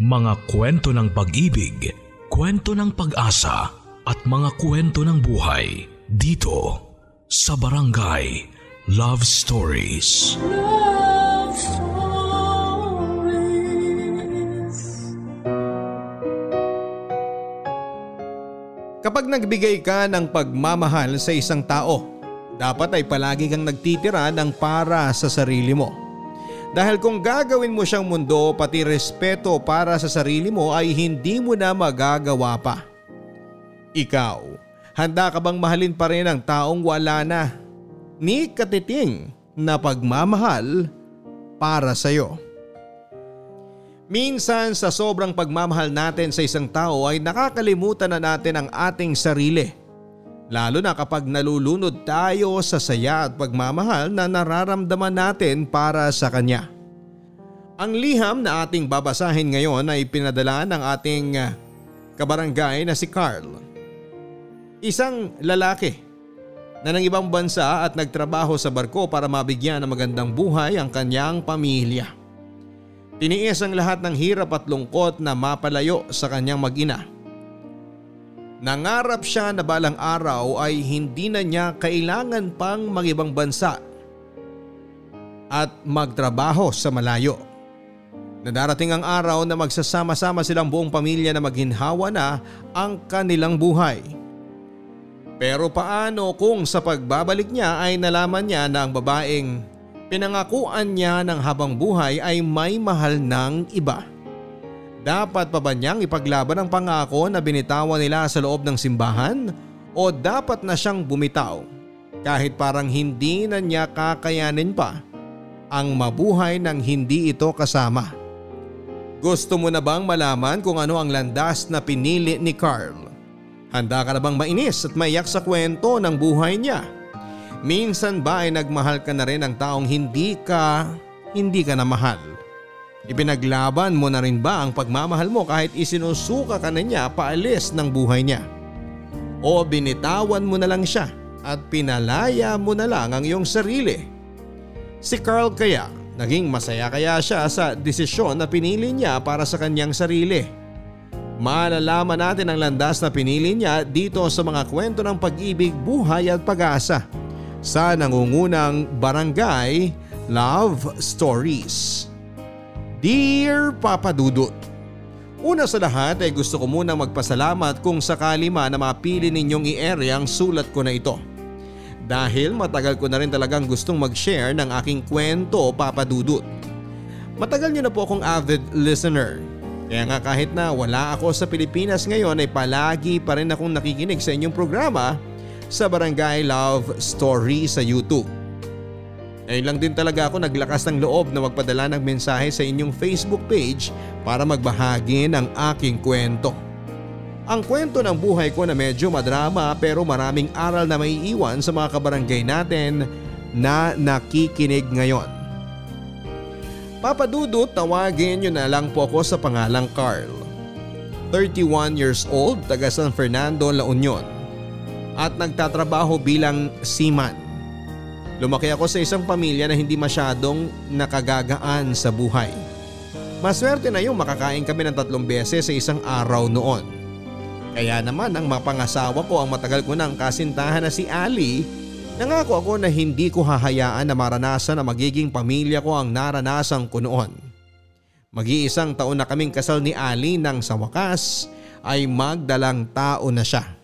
Mga kwento ng pag-ibig, kwento ng pag-asa at mga kwento ng buhay dito sa Barangay Love Stories. Love Stories. Kapag nagbigay ka ng pagmamahal sa isang tao, dapat ay palagi kang nagtitira ng para sa sarili mo. Dahil kung gagawin mo siyang mundo pati respeto para sa sarili mo ay hindi mo na magagawa pa. Ikaw, handa ka bang mahalin pa rin ang taong wala na? Ni katiting na pagmamahal para sa iyo. Minsan sa sobrang pagmamahal natin sa isang tao ay nakakalimutan na natin ang ating sarili. Lalo na kapag nalulunod tayo sa saya at pagmamahal na nararamdaman natin para sa kanya. Ang liham na ating babasahin ngayon ay pinadala ng ating ah, kabarangay na si Carl. Isang lalaki na ng ibang bansa at nagtrabaho sa barko para mabigyan ng magandang buhay ang kanyang pamilya. Tiniis ang lahat ng hirap at lungkot na mapalayo sa kanyang mag-ina. Nangarap siya na balang araw ay hindi na niya kailangan pang magibang bansa at magtrabaho sa malayo. Nadarating ang araw na magsasama-sama silang buong pamilya na maghinhawa na ang kanilang buhay. Pero paano kung sa pagbabalik niya ay nalaman niya na ang babaeng pinangakuan niya ng habang buhay ay may mahal ng iba? Dapat pa ba niyang ipaglaban ang pangako na binitawan nila sa loob ng simbahan o dapat na siyang bumitaw kahit parang hindi na niya kakayanin pa ang mabuhay ng hindi ito kasama? Gusto mo na bang malaman kung ano ang landas na pinili ni Carl? Handa ka na bang mainis at maiyak sa kwento ng buhay niya? Minsan ba ay nagmahal ka na rin ng taong hindi ka, hindi ka na mahal? Ipinaglaban mo na rin ba ang pagmamahal mo kahit isinusuka ka na niya paalis ng buhay niya? O binitawan mo na lang siya at pinalaya mo na lang ang iyong sarili? Si Carl kaya, naging masaya kaya siya sa desisyon na pinili niya para sa kanyang sarili? Malalaman natin ang landas na pinili niya dito sa mga kwento ng pag-ibig, buhay at pag-asa sa nangungunang Barangay Love Stories. Dear Papa Dudut, Una sa lahat ay gusto ko munang magpasalamat kung sakali man na mapili ninyong i-air ang sulat ko na ito. Dahil matagal ko na rin talagang gustong mag-share ng aking kwento Papa Dudut. Matagal niyo na po akong avid listener. Kaya nga kahit na wala ako sa Pilipinas ngayon ay palagi pa rin akong nakikinig sa inyong programa sa Barangay Love Story sa YouTube. Ngayon lang din talaga ako naglakas ng loob na magpadala ng mensahe sa inyong Facebook page para magbahagi ng aking kwento. Ang kwento ng buhay ko na medyo madrama pero maraming aral na may iwan sa mga kabarangay natin na nakikinig ngayon. Papadudot tawagin nyo na lang po ako sa pangalang Carl. 31 years old, taga San Fernando, La Union. At nagtatrabaho bilang seaman. Lumaki ako sa isang pamilya na hindi masyadong nakagagaan sa buhay. Maswerte na yung makakain kami ng tatlong beses sa isang araw noon. Kaya naman ang mapangasawa ko ang matagal ko ng kasintahan na si Ali, nangako ako na hindi ko hahayaan na maranasan na magiging pamilya ko ang naranasan ko noon. Mag-iisang taon na kaming kasal ni Ali nang sa wakas ay magdalang tao na siya.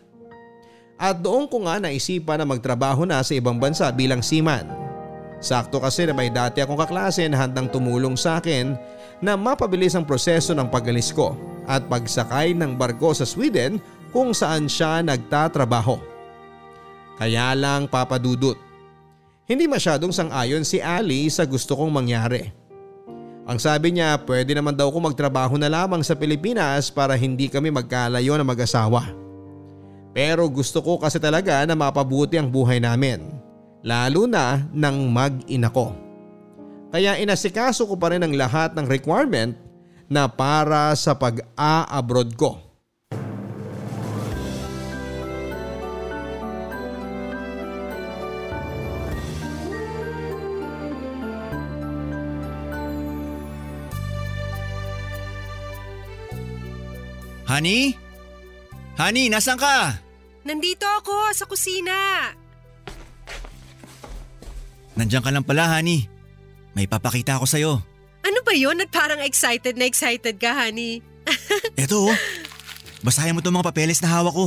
At doon ko nga naisipan na magtrabaho na sa ibang bansa bilang seaman. Sakto kasi na may dati akong kaklase na handang tumulong sa akin na mapabilis ang proseso ng pagalis ko at pagsakay ng barko sa Sweden kung saan siya nagtatrabaho. Kaya lang papadudot. Hindi masyadong sang-ayon si Ali sa gusto kong mangyari. Ang sabi niya pwede naman daw ko magtrabaho na lamang sa Pilipinas para hindi kami magkalayo na mag-asawa. Pero gusto ko kasi talaga na mapabuti ang buhay namin. Lalo na nang mag-ina ko. Kaya inasikaso ko pa rin ang lahat ng requirement na para sa pag-a-abroad ko. Honey? Honey, nasan ka? Nandito ako sa kusina. Nandiyan ka lang pala, honey. May papakita ako sa'yo. Ano ba yon at parang excited na excited ka, honey? Eto oh. Basahin mo itong mga papeles na hawak ko.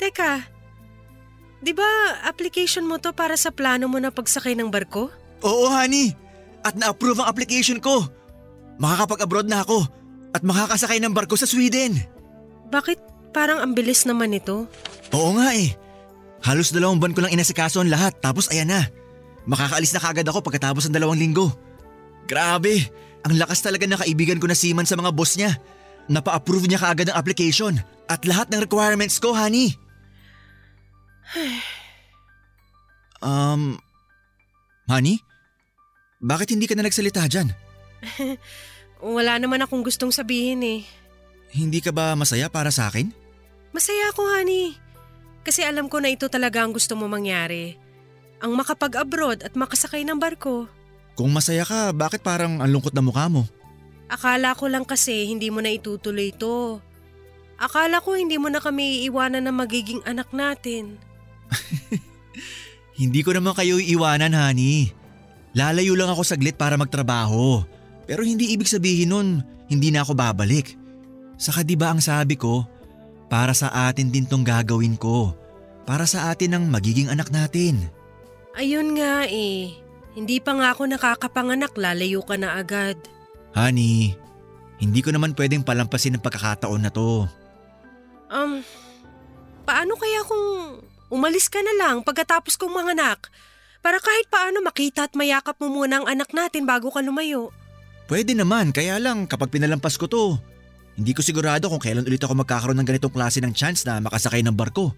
Teka, di ba application mo to para sa plano mo na pagsakay ng barko? Oo, honey. At na-approve ang application ko. Makakapag-abroad na ako at makakasakay ng barko sa Sweden. Bakit parang ang bilis naman ito? Oo nga eh. Halos dalawang buwan ko lang inasikaso ang lahat tapos ayan na. Makakaalis na kagad ako pagkatapos ng dalawang linggo. Grabe, ang lakas talaga ng kaibigan ko na Seaman sa mga boss niya. Napa-approve niya kaagad ang application at lahat ng requirements ko, honey. um, honey? Bakit hindi ka na nagsalita dyan? Wala naman akong gustong sabihin eh. Hindi ka ba masaya para sa akin? Masaya ako, honey. Kasi alam ko na ito talaga ang gusto mo mangyari. Ang makapag-abroad at makasakay ng barko. Kung masaya ka, bakit parang ang lungkot na mukha mo? Akala ko lang kasi hindi mo na itutuloy ito. Akala ko hindi mo na kami iiwanan na magiging anak natin. Hindi ko naman kayo iiwanan, honey. Lalayo lang ako saglit para magtrabaho. Pero hindi ibig sabihin nun, hindi na ako babalik. Saka di ba ang sabi ko, para sa atin din tong gagawin ko. Para sa atin ang magiging anak natin. Ayun nga eh. Hindi pa nga ako nakakapanganak, lalayo ka na agad. Honey, hindi ko naman pwedeng palampasin ang pagkakataon na to. Um, paano kaya kung umalis ka na lang pagkatapos kong manganak? Para kahit paano makita at mayakap mo muna ang anak natin bago ka lumayo. Pwede naman, kaya lang kapag pinalampas ko to, hindi ko sigurado kung kailan ulit ako magkakaroon ng ganitong klase ng chance na makasakay ng barko.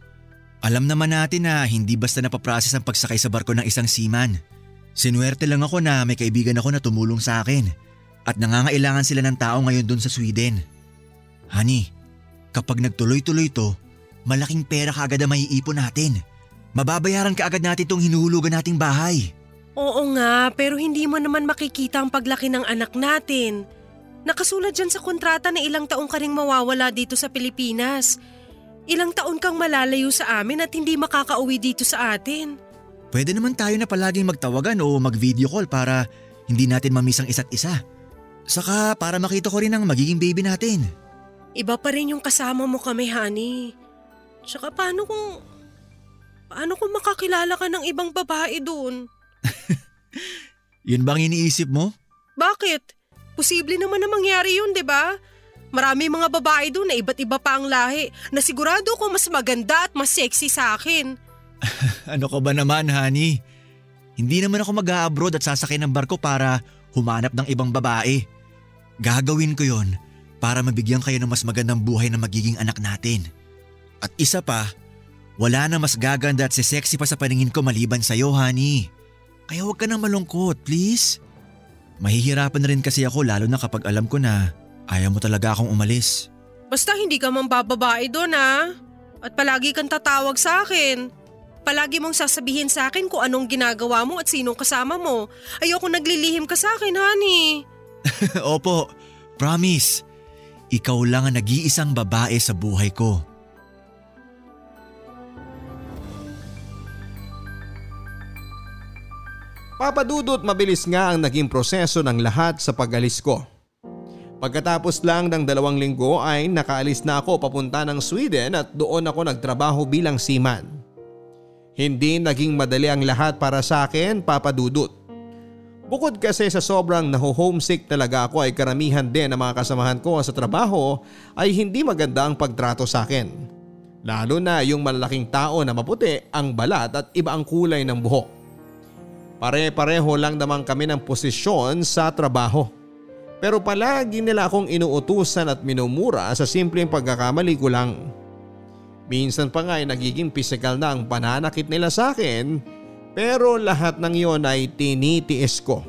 Alam naman natin na hindi basta napaprocess ang pagsakay sa barko ng isang seaman. Sinuwerte lang ako na may kaibigan ako na tumulong sa akin at nangangailangan sila ng tao ngayon dun sa Sweden. Honey, kapag nagtuloy-tuloy to, malaking pera kaagad ang maiipon natin. Mababayaran kaagad natin tong hinuhulugan nating bahay. Oo nga, pero hindi mo naman makikita ang paglaki ng anak natin. Nakasulat dyan sa kontrata na ilang taong ka mawawala dito sa Pilipinas. Ilang taon kang malalayo sa amin at hindi makakauwi dito sa atin. Pwede naman tayo na palaging magtawagan o mag-video call para hindi natin mamiss ang isa't isa. Saka para makita ko rin ang magiging baby natin. Iba pa rin yung kasama mo kami, honey. Tsaka paano kung... Paano kung makakilala ka ng ibang babae doon? Yun bang iniisip mo? Bakit? Posible naman na mangyari yun, di ba? Marami mga babae doon na iba't iba pa ang lahi na sigurado ko mas maganda at mas sexy sa akin. ano ka ba naman, honey? Hindi naman ako mag-abroad at sasakay ng barko para humanap ng ibang babae. Gagawin ko yon para mabigyan kayo ng mas magandang buhay na magiging anak natin. At isa pa, wala na mas gaganda at si sexy pa sa paningin ko maliban sa'yo, honey. Kaya huwag ka nang malungkot, please. Mahihirapan na rin kasi ako lalo na kapag alam ko na ayaw mo talaga akong umalis. Basta hindi ka man bababae doon ha. At palagi kang tatawag sa akin. Palagi mong sasabihin sa akin kung anong ginagawa mo at sinong kasama mo. Ayoko naglilihim ka sa akin, honey. Opo, promise. Ikaw lang ang nag-iisang babae sa buhay ko. Papadudot mabilis nga ang naging proseso ng lahat sa pag-alis ko. Pagkatapos lang ng dalawang linggo ay nakaalis na ako papunta ng Sweden at doon ako nagtrabaho bilang seaman. Hindi naging madali ang lahat para sa akin, papadudot. Bukod kasi sa sobrang naho-homesick talaga ako ay karamihan din ng mga kasamahan ko sa trabaho ay hindi maganda ang pagtrato sa akin. Lalo na yung malalaking tao na maputi ang balat at iba ang kulay ng buhok. Pare-pareho lang naman kami ng posisyon sa trabaho. Pero palagi nila akong inuutusan at minumura sa simpleng pagkakamali ko lang. Minsan pa nga ay nagiging physical na ang pananakit nila sa akin pero lahat ng iyon ay tinitiis ko.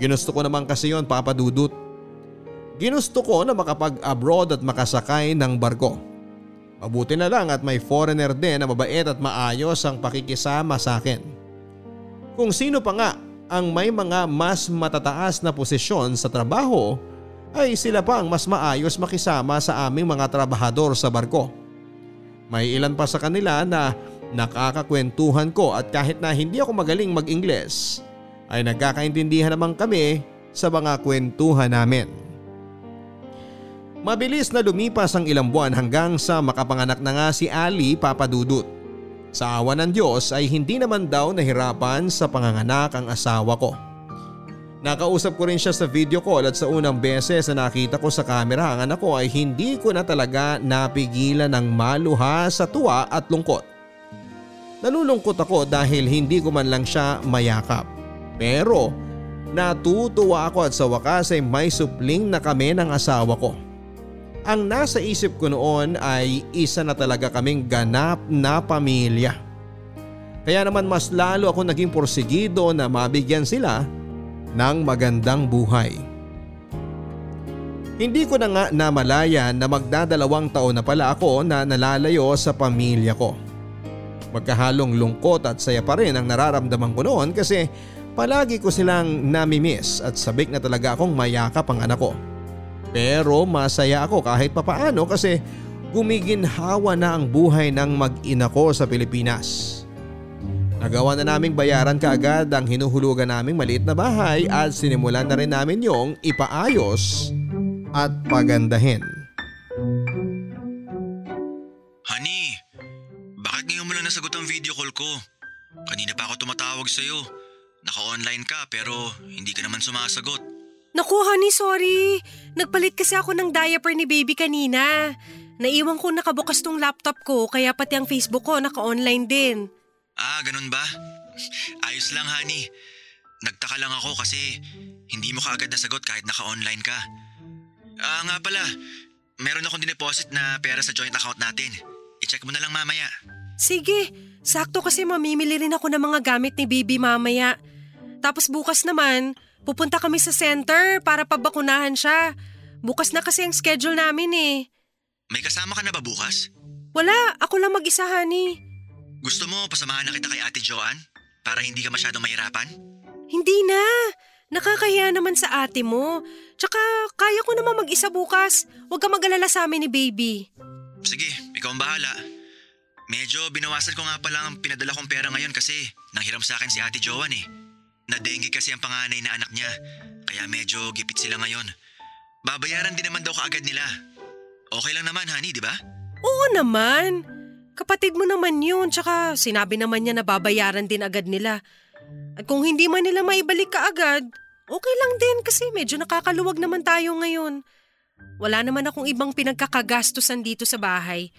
Ginusto ko naman kasi yon papadudot. Ginusto ko na makapag-abroad at makasakay ng barko. Mabuti na lang at may foreigner din na mabait at maayos ang pakikisama sa akin. Kung sino pa nga ang may mga mas matataas na posisyon sa trabaho ay sila pa ang mas maayos makisama sa aming mga trabahador sa barko. May ilan pa sa kanila na nakakakwentuhan ko at kahit na hindi ako magaling mag-Ingles ay nagkakaintindihan naman kami sa mga kwentuhan namin. Mabilis na lumipas ang ilang buwan hanggang sa makapanganak na nga si Ali Papadudut. Sa awa ng Diyos ay hindi naman daw nahirapan sa panganganak ang asawa ko. Nakausap ko rin siya sa video call at sa unang beses na nakita ko sa kamera ang anak ko ay hindi ko na talaga napigilan ng maluha sa tuwa at lungkot. Nalulungkot ako dahil hindi ko man lang siya mayakap. Pero natutuwa ako at sa wakas ay may supling na kami ng asawa ko. Ang nasa isip ko noon ay isa na talaga kaming ganap na pamilya. Kaya naman mas lalo ako naging porsigido na mabigyan sila ng magandang buhay. Hindi ko na nga namalayan na magdadalawang taon na pala ako na nalalayo sa pamilya ko. Magkahalong lungkot at saya pa rin ang nararamdaman ko noon kasi palagi ko silang namimiss at sabik na talaga akong mayakap ang anak ko. Pero masaya ako kahit papaano kasi gumiginhawa na ang buhay ng mag-ina ko sa Pilipinas. Nagawa na naming bayaran kaagad ang hinuhulugan naming maliit na bahay at sinimulan na rin namin yung ipaayos at pagandahin. Honey, bakit ngayon mo lang nasagot ang video call ko? Kanina pa ako tumatawag sa'yo. Naka-online ka pero hindi ka naman sumasagot. Naku honey, sorry. Nagpalit kasi ako ng diaper ni baby kanina. Naiwan ko nakabukas tong laptop ko kaya pati ang Facebook ko naka-online din. Ah, ganun ba? Ayos lang, honey. Nagtaka lang ako kasi hindi mo kaagad nasagot kahit naka-online ka. Ah, nga pala. Meron akong dineposit na pera sa joint account natin. I-check mo na lang mamaya. Sige, sakto kasi mamimili rin ako ng mga gamit ni baby mamaya. Tapos bukas naman, pupunta kami sa center para pabakunahan siya. Bukas na kasi ang schedule namin eh. May kasama ka na ba bukas? Wala, ako lang mag-isa honey. Gusto mo pasamahan na kita kay Ate Joanne? Para hindi ka masyadong mahirapan? Hindi na. Nakakahiya naman sa ate mo. Tsaka kaya ko naman mag-isa bukas. Huwag ka mag-alala sa amin ni baby. Sige, ikaw ang bahala. Medyo binawasan ko nga pala ang pinadala kong pera ngayon kasi nanghiram sa akin si Ate Joanne eh. Nadengue kasi ang panganay na anak niya. Kaya medyo gipit sila ngayon. Babayaran din naman daw kaagad nila. Okay lang naman, honey, di ba? Oo naman. Kapatid mo naman yun. Tsaka sinabi naman niya na babayaran din agad nila. At kung hindi man nila maibalik ka agad, okay lang din kasi medyo nakakaluwag naman tayo ngayon. Wala naman akong ibang pinagkakagastusan dito sa bahay.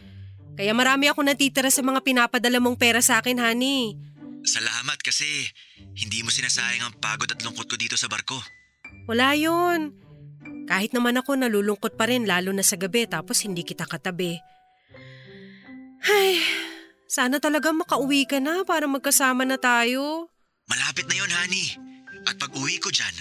Kaya marami ako natitira sa mga pinapadala mong pera sa akin, honey. Salamat kasi hindi mo sinasayang ang pagod at lungkot ko dito sa barko. Wala yun. Kahit naman ako nalulungkot pa rin lalo na sa gabi tapos hindi kita katabi. Ay, sana talaga makauwi ka na para magkasama na tayo. Malapit na yon, honey. At pag uwi ko dyan,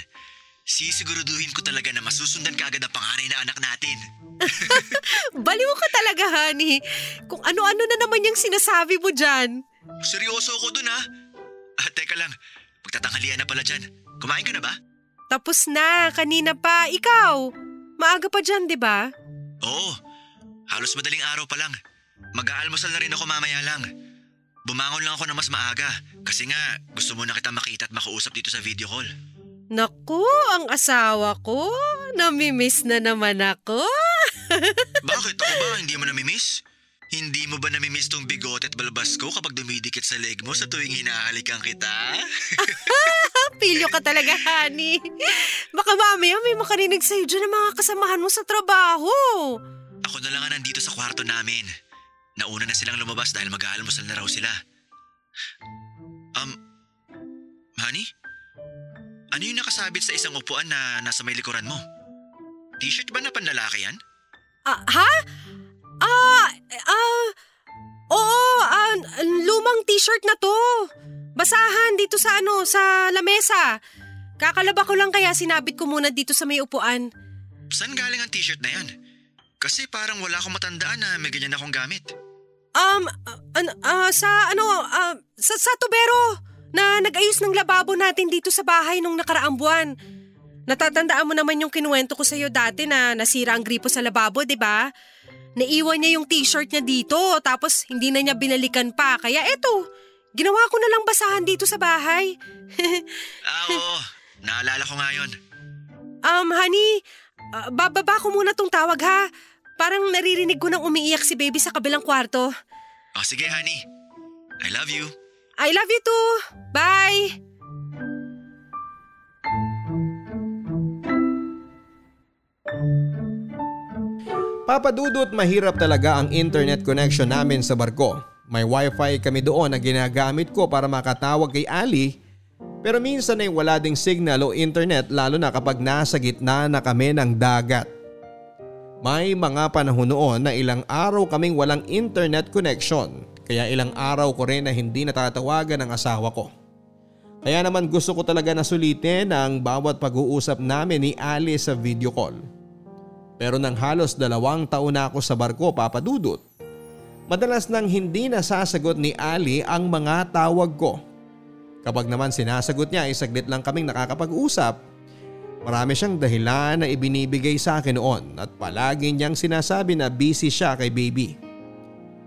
sisiguraduhin ko talaga na masusundan ka agad ang panganay na anak natin. Baliw ka talaga, honey. Kung ano-ano na naman yung sinasabi mo dyan. Seryoso ako dun ha. Ah, teka lang, magtatanghalian na pala dyan. Kumain ka na ba? Tapos na, kanina pa. Ikaw, maaga pa dyan, di ba? Oo, halos madaling araw pa lang. Mag-aalmusal na rin ako mamaya lang. Bumangon lang ako na mas maaga kasi nga gusto mo na kita makita at makausap dito sa video call. Naku, ang asawa ko. Namimiss na naman ako. Bakit ako ba hindi mo namimiss? Hindi mo ba namimiss tong bigote at balbas ko kapag dumidikit sa leg mo sa tuwing hinahalikan kita? Pilyo ka talaga, honey. Baka mamaya may makarinig sa'yo dyan ng mga kasamahan mo sa trabaho. Ako na lang ang nandito sa kwarto namin. Nauna na silang lumabas dahil mag-aalmusal na raw sila. Um, honey? Ano yung nakasabit sa isang upuan na nasa may likuran mo? T-shirt ba na panlalaki yan? Ah, ha? Ah, ah, oo, ah, lumang t-shirt na to. Basahan dito sa ano, sa lamesa. Kakalaba ko lang kaya sinabit ko muna dito sa may upuan. Saan galing ang t-shirt na yan? Kasi parang wala akong matandaan na may ganyan akong gamit. Um, an- ah, sa ano, ah, sa, sa tubero na nag-ayos ng lababo natin dito sa bahay nung nakaraang buwan. Natatandaan mo naman yung kinuwento ko sa'yo dati na nasira ang gripo sa lababo, di ba? Naiwan niya yung t-shirt niya dito tapos hindi na niya binalikan pa. Kaya eto, ginawa ko na lang basahan dito sa bahay. ah, oo. Naalala ko nga yun. Um, honey, uh, bababa ko muna tong tawag ha. Parang naririnig ko nang umiiyak si baby sa kabilang kwarto. Oh, sige honey. I love you. I love you too. Bye! Papadudot mahirap talaga ang internet connection namin sa barko. May wifi kami doon na ginagamit ko para makatawag kay Ali pero minsan ay wala ding signal o internet lalo na kapag nasa gitna na kami ng dagat. May mga panahon noon na ilang araw kaming walang internet connection kaya ilang araw ko rin na hindi natatawagan ng asawa ko. Kaya naman gusto ko talaga na sulitin ang bawat pag-uusap namin ni Ali sa video call. Pero nang halos dalawang taon na ako sa barko papadudot, madalas nang hindi nasasagot ni Ali ang mga tawag ko. Kapag naman sinasagot niya ay saglit lang kaming nakakapag-usap, marami siyang dahilan na ibinibigay sa akin noon at palagi niyang sinasabi na busy siya kay baby.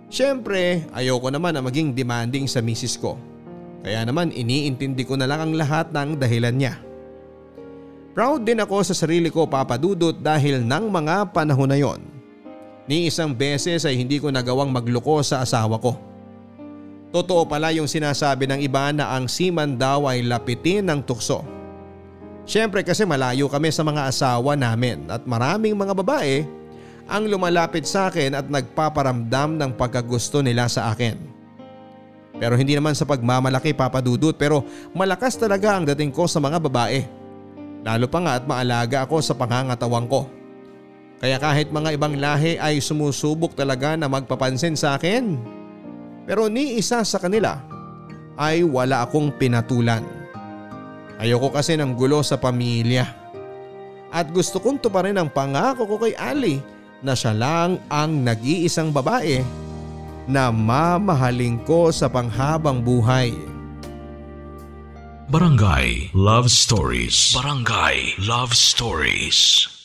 Siyempre ayoko naman na maging demanding sa misis ko. Kaya naman iniintindi ko na lang ang lahat ng dahilan niya. Proud din ako sa sarili ko papadudot dahil ng mga panahon na yon. Ni isang beses ay hindi ko nagawang magluko sa asawa ko. Totoo pala yung sinasabi ng iba na ang seaman daw ay lapitin ng tukso. Siyempre kasi malayo kami sa mga asawa namin at maraming mga babae ang lumalapit sa akin at nagpaparamdam ng pagkagusto nila sa akin. Pero hindi naman sa pagmamalaki papadudot pero malakas talaga ang dating ko sa mga babae. Lalo pa nga at maalaga ako sa pangangatawang ko. Kaya kahit mga ibang lahi ay sumusubok talaga na magpapansin sa akin. Pero ni isa sa kanila ay wala akong pinatulan. Ayoko kasi ng gulo sa pamilya. At gusto kong tuparin ang pangako ko kay Ali na siya lang ang nag-iisang babae na mamahalin ko sa panghabang buhay. Barangay Love Stories. Barangay Love Stories.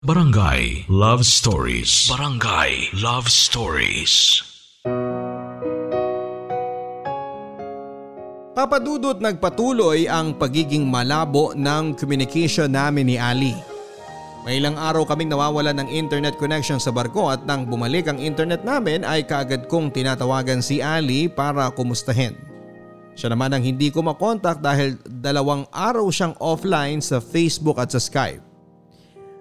Barangay Love Stories. Barangay Love Stories. Papadudot nagpatuloy ang pagiging malabo ng communication namin ni Ali. May ilang araw kaming nawawalan ng internet connection sa barko at nang bumalik ang internet namin ay kaagad kong tinatawagan si Ali para kumustahin. Siya naman ang hindi ko makontak dahil dalawang araw siyang offline sa Facebook at sa Skype.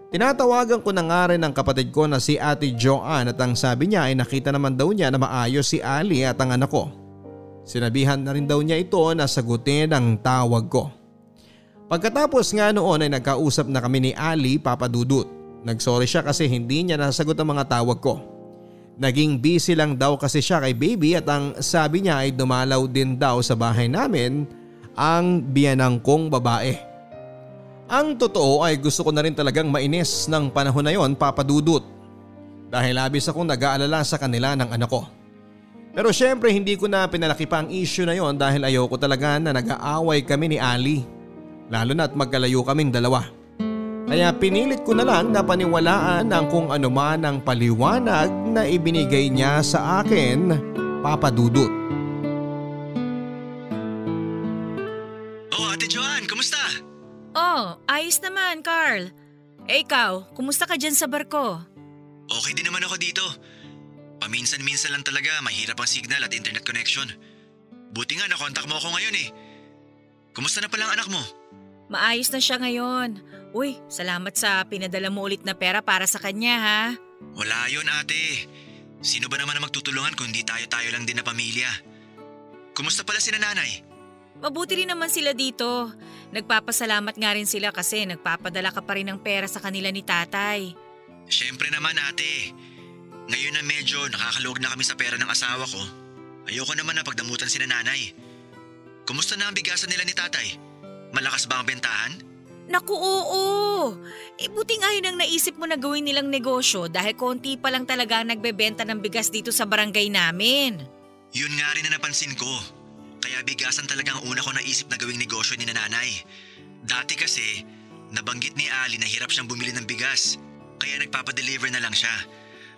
Tinatawagan ko na nga rin ang kapatid ko na si Ate Joanne at ang sabi niya ay nakita naman daw niya na maayos si Ali at ang anak ko. Sinabihan na rin daw niya ito na sagutin ang tawag ko. Pagkatapos nga noon ay nagkausap na kami ni Ali papadudot. Nagsorry siya kasi hindi niya nasagot ang mga tawag ko. Naging busy lang daw kasi siya kay baby at ang sabi niya ay dumalaw din daw sa bahay namin ang biyanang kong babae. Ang totoo ay gusto ko na rin talagang mainis ng panahon na yon papadudot. Dahil labis akong nag-aalala sa kanila ng anak ko. Pero syempre hindi ko na pinalaki pa ang issue na yon dahil ayoko talaga na nag-aaway kami ni Ali. Lalo na at magkalayo kaming dalawa. Kaya pinilit ko na lang na paniwalaan ang kung ano man ang paliwanag na ibinigay niya sa akin, papadudot. Oh, Oh, ayos naman, Carl. Eh ikaw, kumusta ka dyan sa barko? Okay din naman ako dito. Paminsan-minsan lang talaga mahirap ang signal at internet connection. Buti nga nakontak mo ako ngayon eh. Kumusta na pala ang anak mo? Maayos na siya ngayon. Uy, salamat sa pinadala mo ulit na pera para sa kanya ha. Wala yun ate. Sino ba naman ang magtutulungan kung di tayo-tayo lang din na pamilya? Kumusta pala si nanay? Mabuti rin naman sila dito. Nagpapasalamat nga rin sila kasi nagpapadala ka pa rin ng pera sa kanila ni tatay. Siyempre naman ate. Ngayon na medyo nakakaluwag na kami sa pera ng asawa ko. Ayoko naman na pagdamutan si nanay. Kumusta na ang bigasan nila ni tatay? Malakas ba ang bentahan? Naku, oo. E buti nga yun ang naisip mo na gawin nilang negosyo dahil konti pa lang talaga ang nagbebenta ng bigas dito sa barangay namin. Yun nga rin na napansin ko. Kaya bigasan talaga ang una ko naisip na gawing negosyo ni nanay. Dati kasi, nabanggit ni Ali na hirap siyang bumili ng bigas. Kaya nagpapadeliver na lang siya.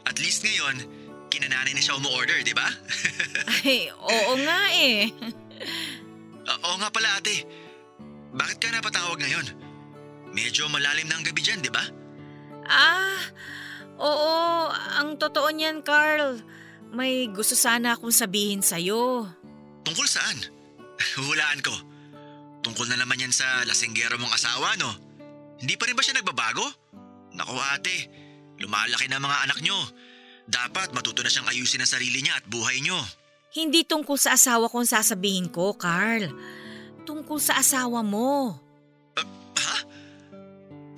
At least ngayon, kinananay na siya umu-order, di ba? Ay, oo nga eh. Oo nga pala ate. Bakit ka napatawag ngayon? Medyo malalim na ang gabi dyan, di ba? Ah, oo. Ang totoo niyan, Carl. May gusto sana akong sabihin sa'yo. Tungkol saan? Hulaan ko. Tungkol na naman yan sa lasinggero mong asawa, no? Hindi pa rin ba siya nagbabago? Naku ate, lumalaki na mga anak nyo. Dapat matuto na siyang ayusin ang sarili niya at buhay nyo. Hindi tungkol sa asawa kong sasabihin ko, Carl. Tungkol sa asawa mo. Ha?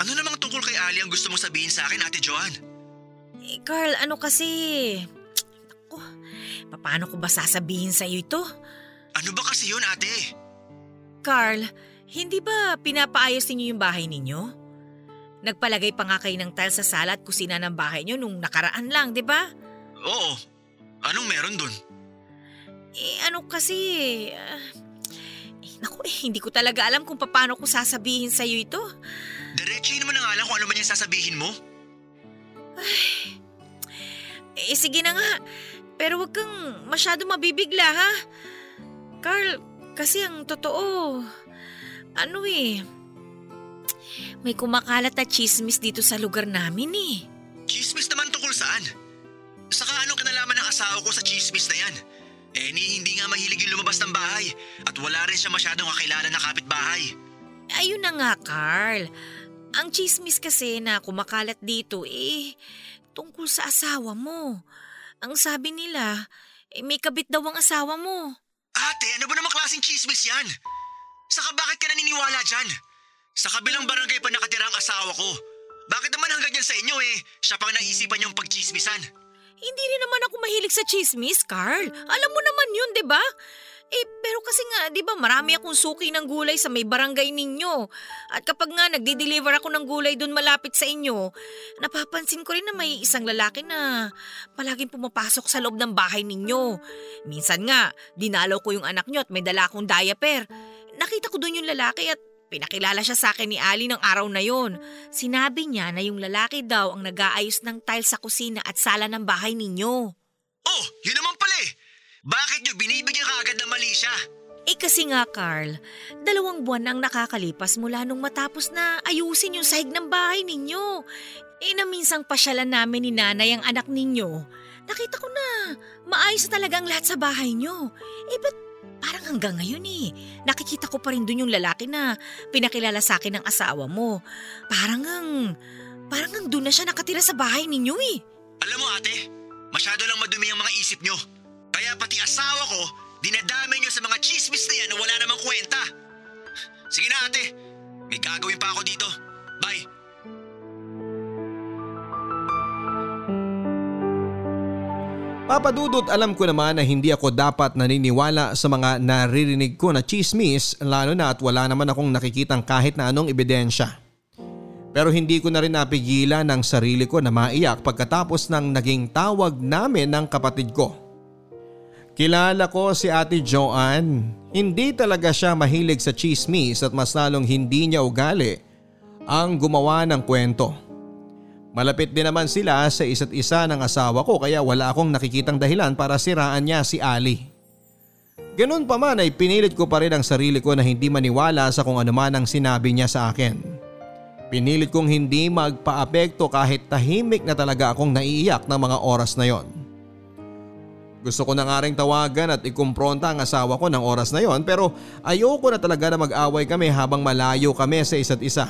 Ano namang tungkol kay Ali ang gusto mong sabihin sa akin, Ate Joan? Eh, Carl, ano kasi... Naku, paano ko ba sasabihin sa iyo ito? Ano ba kasi yun, ate? Carl, hindi ba pinapaayos ninyo yung bahay ninyo? Nagpalagay pa nga kayo ng tile sa sala at kusina ng bahay nyo nung nakaraan lang, di ba? Oo. Anong meron dun? Eh ano kasi... ah, eh, naku eh, hindi ko talaga alam kung paano ko sasabihin sa iyo ito. Diretsuhin mo na nga lang kung ano man yung sasabihin mo. Eh sige na nga, pero wag kang masyado mabibigla ha. Carl, kasi ang totoo, ano eh, may kumakalat na chismis dito sa lugar namin eh. Chismis naman tungkol saan? Saka anong kinalaman ng asawa ko sa chismis na yan? Eh ni hindi nga mahilig yung lumabas ng bahay at wala rin siya masyadong kakilala na kapitbahay. Ayun na nga, Carl. Ang chismis kasi na kumakalat dito eh, tungkol sa asawa mo. Ang sabi nila, eh, may kabit daw ang asawa mo. Ate, ano ba namang klaseng chismis yan? Saka bakit ka naniniwala dyan? Sa kabilang barangay pa nakatira ang asawa ko. Bakit naman hanggang dyan sa inyo eh? Siya pang naisipan niyong pagchismisan. Hindi rin naman ako mahilig sa chismis, Carl. Alam mo naman yun, di ba? Eh, pero kasi nga, di ba marami akong suki ng gulay sa may barangay ninyo. At kapag nga nagdi-deliver ako ng gulay doon malapit sa inyo, napapansin ko rin na may isang lalaki na palaging pumapasok sa loob ng bahay ninyo. Minsan nga, dinalaw ko yung anak nyo at may dala akong diaper. Nakita ko doon yung lalaki at pinakilala siya sa akin ni Ali ng araw na yon. Sinabi niya na yung lalaki daw ang nag-aayos ng tile sa kusina at sala ng bahay ninyo. Oh, yun naman pala eh. Bakit niyo binibigyan ka agad ng mali siya? Eh kasi nga Carl, dalawang buwan na ang nakakalipas mula nung matapos na ayusin yung sahig ng bahay ninyo. Eh na minsang pasyalan namin ni nanay ang anak ninyo, nakita ko na maayos na talaga ang lahat sa bahay nyo. Eh ba't parang hanggang ngayon eh, nakikita ko pa rin dun yung lalaki na pinakilala sa akin ng asawa mo. Parang ang, parang ang doon na siya nakatira sa bahay ninyo eh. Alam mo ate, masyado lang madumi ang mga isip niyo. Kaya pati asawa ko, dinadamay niyo sa mga chismis na yan na wala namang kwenta. Sige na ate, may gagawin pa ako dito. Bye. Papadudot alam ko naman na hindi ako dapat naniniwala sa mga naririnig ko na chismis lalo na at wala naman akong nakikitang kahit na anong ebidensya. Pero hindi ko na rin napigilan ang sarili ko na maiyak pagkatapos ng naging tawag namin ng kapatid ko. Kilala ko si Ate Joanne. Hindi talaga siya mahilig sa chismis at mas lalong hindi niya ugali ang gumawa ng kwento. Malapit din naman sila sa isa't isa ng asawa ko kaya wala akong nakikitang dahilan para siraan niya si Ali. Ganun pa man ay pinilit ko pa rin ang sarili ko na hindi maniwala sa kung ano man ang sinabi niya sa akin. Pinilit kong hindi magpaapekto kahit tahimik na talaga akong naiiyak ng mga oras na yon. Gusto ko na nga rin tawagan at ikumpronta ang asawa ko ng oras na yon pero ayoko na talaga na mag-away kami habang malayo kami sa isa't isa.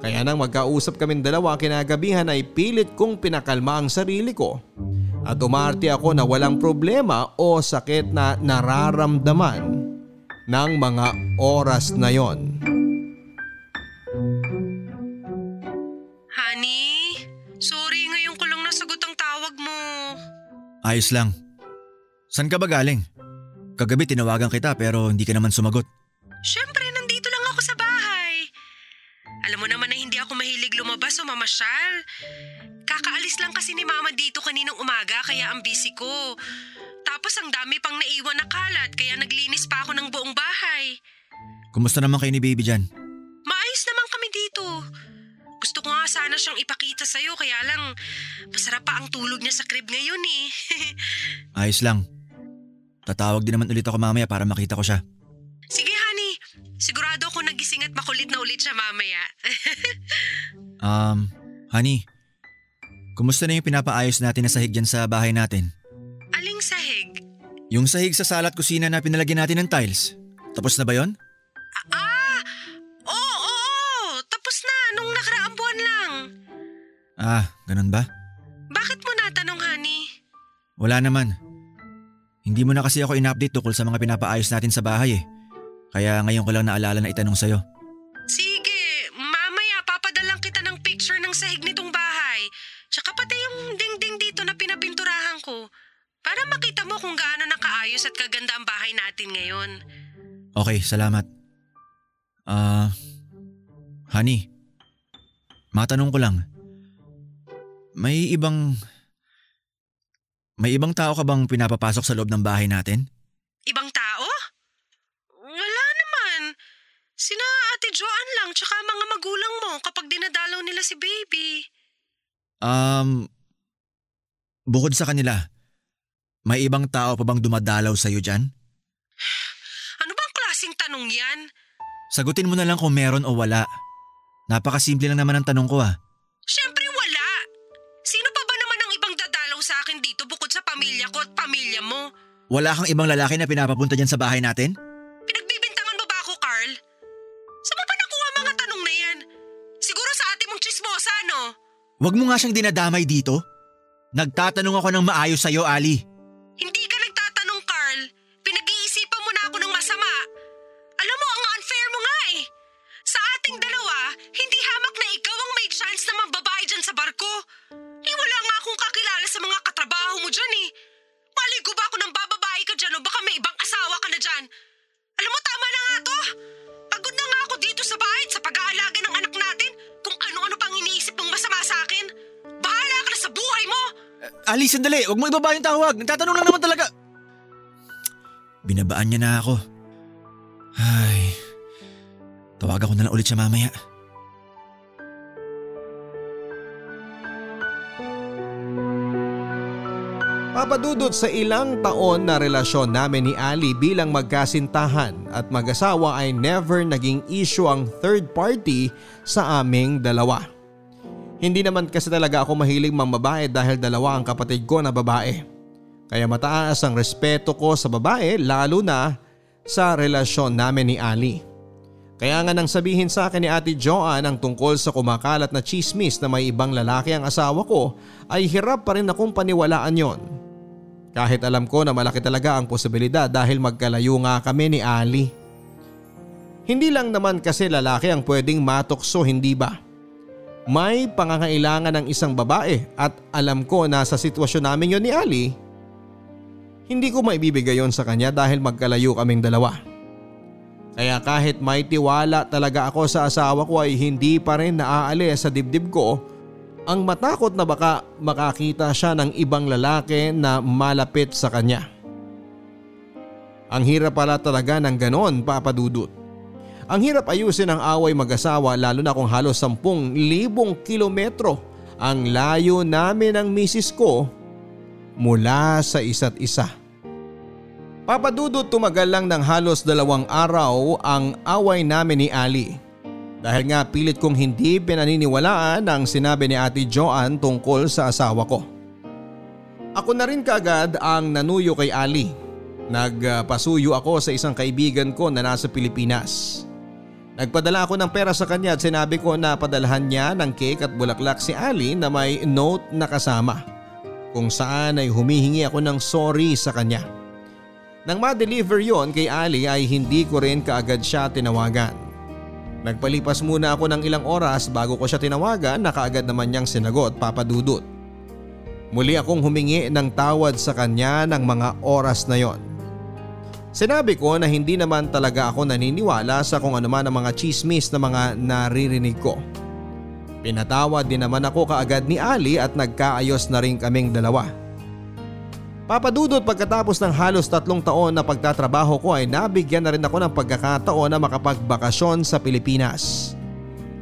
Kaya nang magkausap kaming dalawa kinagabihan ay pilit kong pinakalma ang sarili ko. At umarte ako na walang problema o sakit na nararamdaman ng mga oras na yon. Honey, sorry ngayon ko lang nasagot ang tawag mo. Ayos lang. San ka ba galing? Kagabi tinawagan kita pero hindi ka naman sumagot. Siyempre, nandito lang ako sa bahay. Alam mo naman na hindi ako mahilig lumabas o mamasyal. Kakaalis lang kasi ni mama dito kaninang umaga kaya ang busy ko. Tapos ang dami pang naiwan na kalat kaya naglinis pa ako ng buong bahay. Kumusta naman kayo ni baby dyan? Maayos naman kami dito. Gusto ko nga sana siyang ipakita sa'yo kaya lang masarap pa ang tulog niya sa crib ngayon eh. Ayos lang. Tatawag din naman ulit ako mamaya para makita ko siya. Sige honey, sigurado ako nagising at makulit na ulit siya mamaya. Um, honey, kumusta na yung pinapaayos natin na sahig dyan sa bahay natin? Aling sahig? Yung sahig sa salat kusina na pinalagyan natin ng tiles. Tapos na ba yon? Ah! Oo, oo, oo! Tapos na, nung nakaraang buwan lang. Ah, ganun ba? Bakit mo natanong, honey? Wala naman. Hindi mo na kasi ako in-update tukol sa mga pinapaayos natin sa bahay eh. Kaya ngayon ko lang naalala na itanong sa'yo. Sige, mamaya papadalang kita ng picture ng sahig nitong bahay. Tsaka pati yung dingding dito na pinapinturahan ko. Para makita mo kung gaano nakaayos at kaganda ang bahay natin ngayon. Okay, salamat. Ah, honey. Matanong ko lang. May ibang... May ibang tao ka bang pinapapasok sa loob ng bahay natin? Ibang tao? Wala naman. Sina Ate Joanne lang tsaka mga magulang mo kapag dinadalaw nila si baby. Um, bukod sa kanila, may ibang tao pa bang dumadalaw sa'yo dyan? Ano bang klaseng tanong yan? Sagutin mo na lang kung meron o wala. Napakasimple lang naman ang tanong ko ah. Siyempre Wala kang ibang lalaki na pinapapunta dyan sa bahay natin? Pinagbibintangan mo ba ako, Carl? Saan mo ba nakuha mga tanong na yan? Siguro sa ate mong chismosa, no? Huwag mo nga siyang dinadamay dito. Nagtatanong ako ng maayos sa'yo, Ali. Ali, sandali. Huwag mo ibaba yung tawag. Nagtatanong lang naman talaga. Binabaan niya na ako. Ay. Tawagan ko na lang ulit siya mamaya. Papadudot sa ilang taon na relasyon namin ni Ali bilang magkasintahan at mag-asawa ay never naging issue ang third party sa aming dalawa. Hindi naman kasi talaga ako mahilig mambabae dahil dalawa ang kapatid ko na babae. Kaya mataas ang respeto ko sa babae lalo na sa relasyon namin ni Ali. Kaya nga nang sabihin sa akin ni Ate Joanne ang tungkol sa kumakalat na chismis na may ibang lalaki ang asawa ko ay hirap pa rin akong paniwalaan yon. Kahit alam ko na malaki talaga ang posibilidad dahil magkalayo nga kami ni Ali. Hindi lang naman kasi lalaki ang pwedeng matukso hindi ba? May pangangailangan ng isang babae at alam ko na sa sitwasyon namin yon ni Ali, hindi ko maibibigay yon sa kanya dahil magkalayo kaming dalawa. Kaya kahit may tiwala talaga ako sa asawa ko ay hindi pa rin naaalis sa dibdib ko ang matakot na baka makakita siya ng ibang lalaki na malapit sa kanya. Ang hirap pala talaga ng ganon papadudot. Ang hirap ayusin ang away mag-asawa lalo na kung halos 10,000 kilometro ang layo namin ng misis ko mula sa isa't isa. Papadudot tumagal lang ng halos dalawang araw ang away namin ni Ali. Dahil nga pilit kong hindi pinaniniwalaan ang sinabi ni Ate Joanne tungkol sa asawa ko. Ako na rin kaagad ang nanuyo kay Ali. Nagpasuyo ako sa isang kaibigan ko na nasa Pilipinas. Nagpadala ako ng pera sa kanya at sinabi ko na padalhan niya ng cake at bulaklak si Ali na may note na kasama. Kung saan ay humihingi ako ng sorry sa kanya. Nang ma-deliver yon kay Ali ay hindi ko rin kaagad siya tinawagan. Nagpalipas muna ako ng ilang oras bago ko siya tinawagan na kaagad naman niyang sinagot papadudot. Muli akong humingi ng tawad sa kanya ng mga oras na yon. Sinabi ko na hindi naman talaga ako naniniwala sa kung ano man ang mga chismis na mga naririnig ko. Pinatawad din naman ako kaagad ni Ali at nagkaayos na rin kaming dalawa. Papadudot pagkatapos ng halos tatlong taon na pagtatrabaho ko ay nabigyan na rin ako ng pagkakataon na makapagbakasyon sa Pilipinas.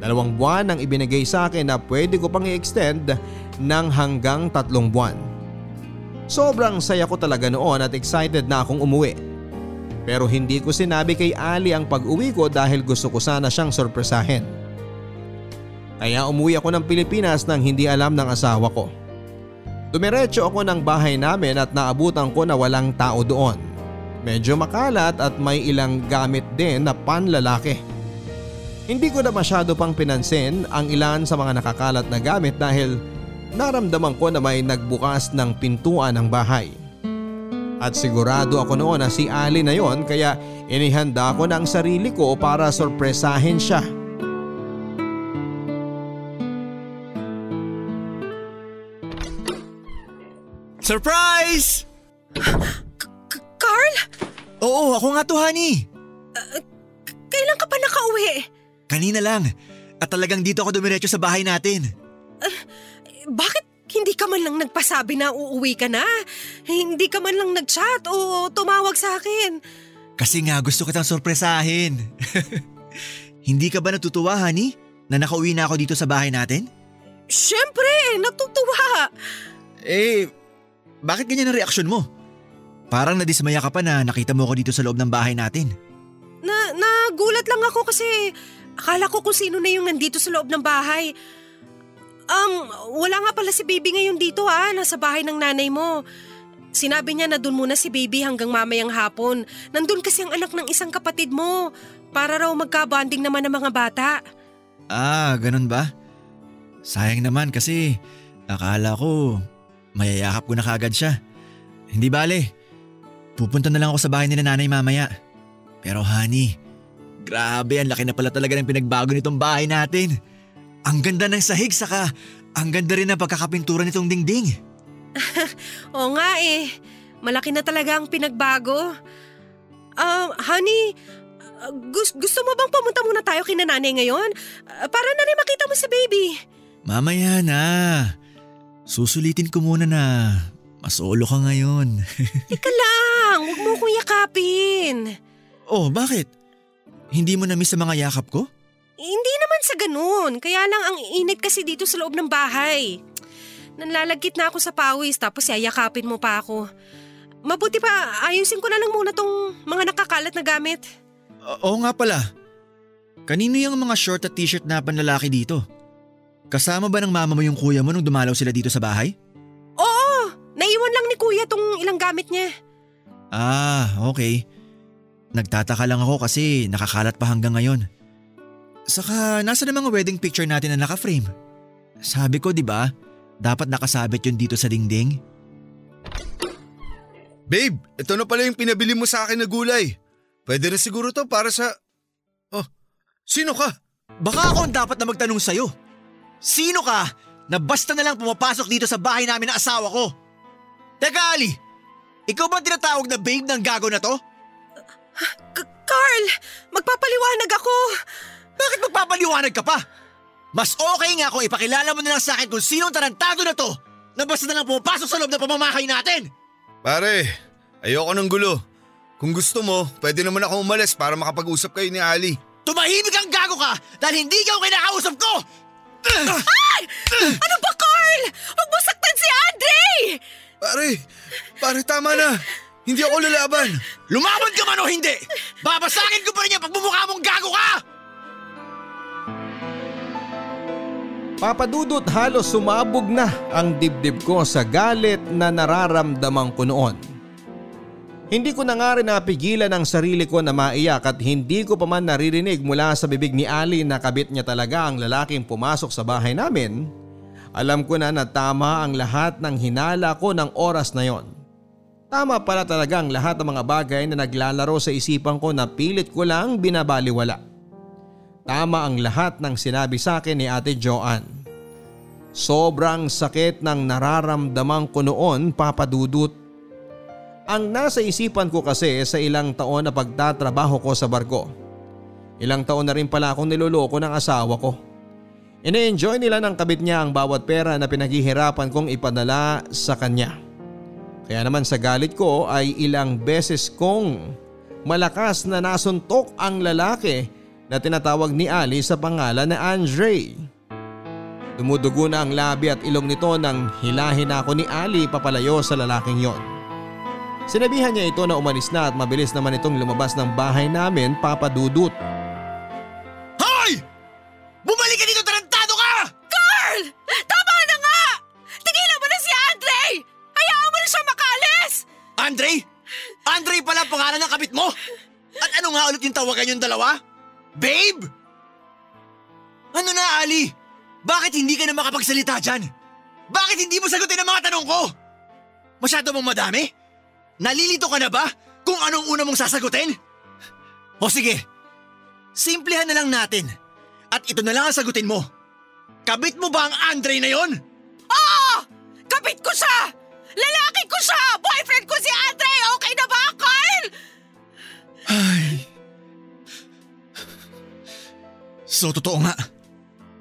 Dalawang buwan ang ibinigay sa akin na pwede ko pang i-extend ng hanggang tatlong buwan. Sobrang saya ko talaga noon at excited na akong umuwi. Pero hindi ko sinabi kay Ali ang pag-uwi ko dahil gusto ko sana siyang sorpresahin. Kaya umuwi ako ng Pilipinas nang hindi alam ng asawa ko. Dumiretso ako ng bahay namin at naabutan ko na walang tao doon. Medyo makalat at may ilang gamit din na panlalaki. Hindi ko na masyado pang pinansin ang ilan sa mga nakakalat na gamit dahil naramdaman ko na may nagbukas ng pintuan ng bahay. At sigurado ako noon na si Ali na yon kaya inihanda ko ng sarili ko para sorpresahin siya. Surprise! Carl, Oo, ako nga to, honey. kailan ka pa nakauwi? Kanina lang. At talagang dito ako dumiretso sa bahay natin. Bakit hindi ka man lang nagpasabi na uuwi ka na? Hindi ka man lang nagchat o tumawag sa akin? Kasi nga gusto kitang sorpresahin. Hindi ka ba natutuwa, honey? Na nakauwi na ako dito sa bahay natin? Siyempre, natutuwa. Eh, bakit ganyan ang reaksyon mo? Parang nadismaya ka pa na nakita mo ako dito sa loob ng bahay natin. Na, nagulat lang ako kasi akala ko kung sino na yung nandito sa loob ng bahay. Um, wala nga pala si baby ngayon dito ha, nasa bahay ng nanay mo. Sinabi niya na doon muna si baby hanggang mamayang hapon. Nandun kasi ang anak ng isang kapatid mo. Para raw magka-bonding naman ng mga bata. Ah, ganun ba? Sayang naman kasi akala ko mayayakap ko na kagad siya. Hindi bale, pupunta na lang ako sa bahay nila nanay mamaya. Pero honey, grabe ang laki na pala talaga ng pinagbago nitong bahay natin. Ang ganda ng sahig saka ang ganda rin ng pagkakapintura nitong dingding. Oo nga eh, malaki na talaga ang pinagbago. Um, honey, uh, gus- gusto mo bang pumunta muna tayo kina nanay ngayon? Uh, para na rin makita mo si baby. Mamaya na. Susulitin ko muna na masolo ka ngayon. Ika lang, huwag mo kong yakapin. oh, bakit? Hindi mo na-miss sa mga yakap ko? Hindi naman sa ganun, kaya lang ang init kasi dito sa loob ng bahay. Nanlalagkit na ako sa pawis tapos yayakapin mo pa ako. Mabuti pa, ayusin ko na lang muna tong mga nakakalat na gamit. O- Oo nga pala. Kanino yung mga short at t-shirt na panlalaki dito? Kasama ba ng mama mo yung kuya mo nung dumalaw sila dito sa bahay? Oo, naiwan lang ni kuya tong ilang gamit niya. Ah, okay. Nagtataka lang ako kasi nakakalat pa hanggang ngayon. Saka nasa na mga wedding picture natin na naka-frame? Sabi ko 'di ba, dapat nakasabit yun dito sa dingding. Babe, ito na pala yung pinabili mo sa akin na gulay. Pwede na siguro to para sa... Oh, sino ka? Baka ako ang dapat na magtanong sa'yo. Sino ka na basta na lang pumapasok dito sa bahay namin ng asawa ko? Teka Ali, ikaw ba tinatawag na babe ng gago na to? K- Carl, magpapaliwanag ako. Bakit magpapaliwanag ka pa? Mas okay nga kung ipakilala mo na lang sa akin kung sino ang tarantado na to na basta na lang pumapasok sa loob ng pamamahay natin. Pare, ayoko ng gulo. Kung gusto mo, pwede naman ako umalis para makapag-usap kayo ni Ali. Tumahimik ang gago ka dahil hindi ka ang kinakausap ko! Ano ba, Carl? Huwag mo saktan si Andre! Pare, pare tama na. Hindi ako lalaban. Lumaban ka man o hindi! Babasagin ko pa rin yan pag bumukha mong gago ka! Papadudot halos sumabog na ang dibdib ko sa galit na nararamdaman ko noon. Hindi ko na nga rin napigilan ang sarili ko na maiyak at hindi ko pa man naririnig mula sa bibig ni Ali na kabit niya talaga ang lalaking pumasok sa bahay namin. Alam ko na na tama ang lahat ng hinala ko ng oras na yon. Tama pala talaga ang lahat ng mga bagay na naglalaro sa isipan ko na pilit ko lang binabaliwala. Tama ang lahat ng sinabi sa akin ni Ate Joanne. Sobrang sakit ng nararamdaman ko noon papadudot. Ang nasa isipan ko kasi sa ilang taon na pagtatrabaho ko sa barko. Ilang taon na rin pala akong niloloko ng asawa ko. Ine-enjoy nila ng kabit niya ang bawat pera na pinaghihirapan kong ipadala sa kanya. Kaya naman sa galit ko ay ilang beses kong malakas na nasuntok ang lalaki na tinatawag ni Ali sa pangalan na Andre. Dumudugo na ang labi at ilong nito nang hilahin ako ni Ali papalayo sa lalaking yon. Sinabihan niya ito na umalis na at mabilis naman itong lumabas ng bahay namin papadudot. Hoy! Bumalik ka dito, tarantado ka! Carl! Tama na nga! Tigilan mo na si Andre! Hayaan mo na siya makalis! Andre? Andre pala ang pangalan ng kabit mo? At ano nga ulit yung tawagan yung dalawa? Babe? Ano na, Ali? Bakit hindi ka na makapagsalita dyan? Bakit hindi mo sagutin ang mga tanong ko? Masyado mong madami? Nalilito ka na ba kung anong una mong sasagutin? O sige, simplihan na lang natin. At ito na lang ang sagutin mo. Kabit mo ba ang Andre na yon? Oo! Kapit ko siya! Lalaki ko siya! Boyfriend ko si Andre! Okay na ba, Carl? Ay. So totoo nga.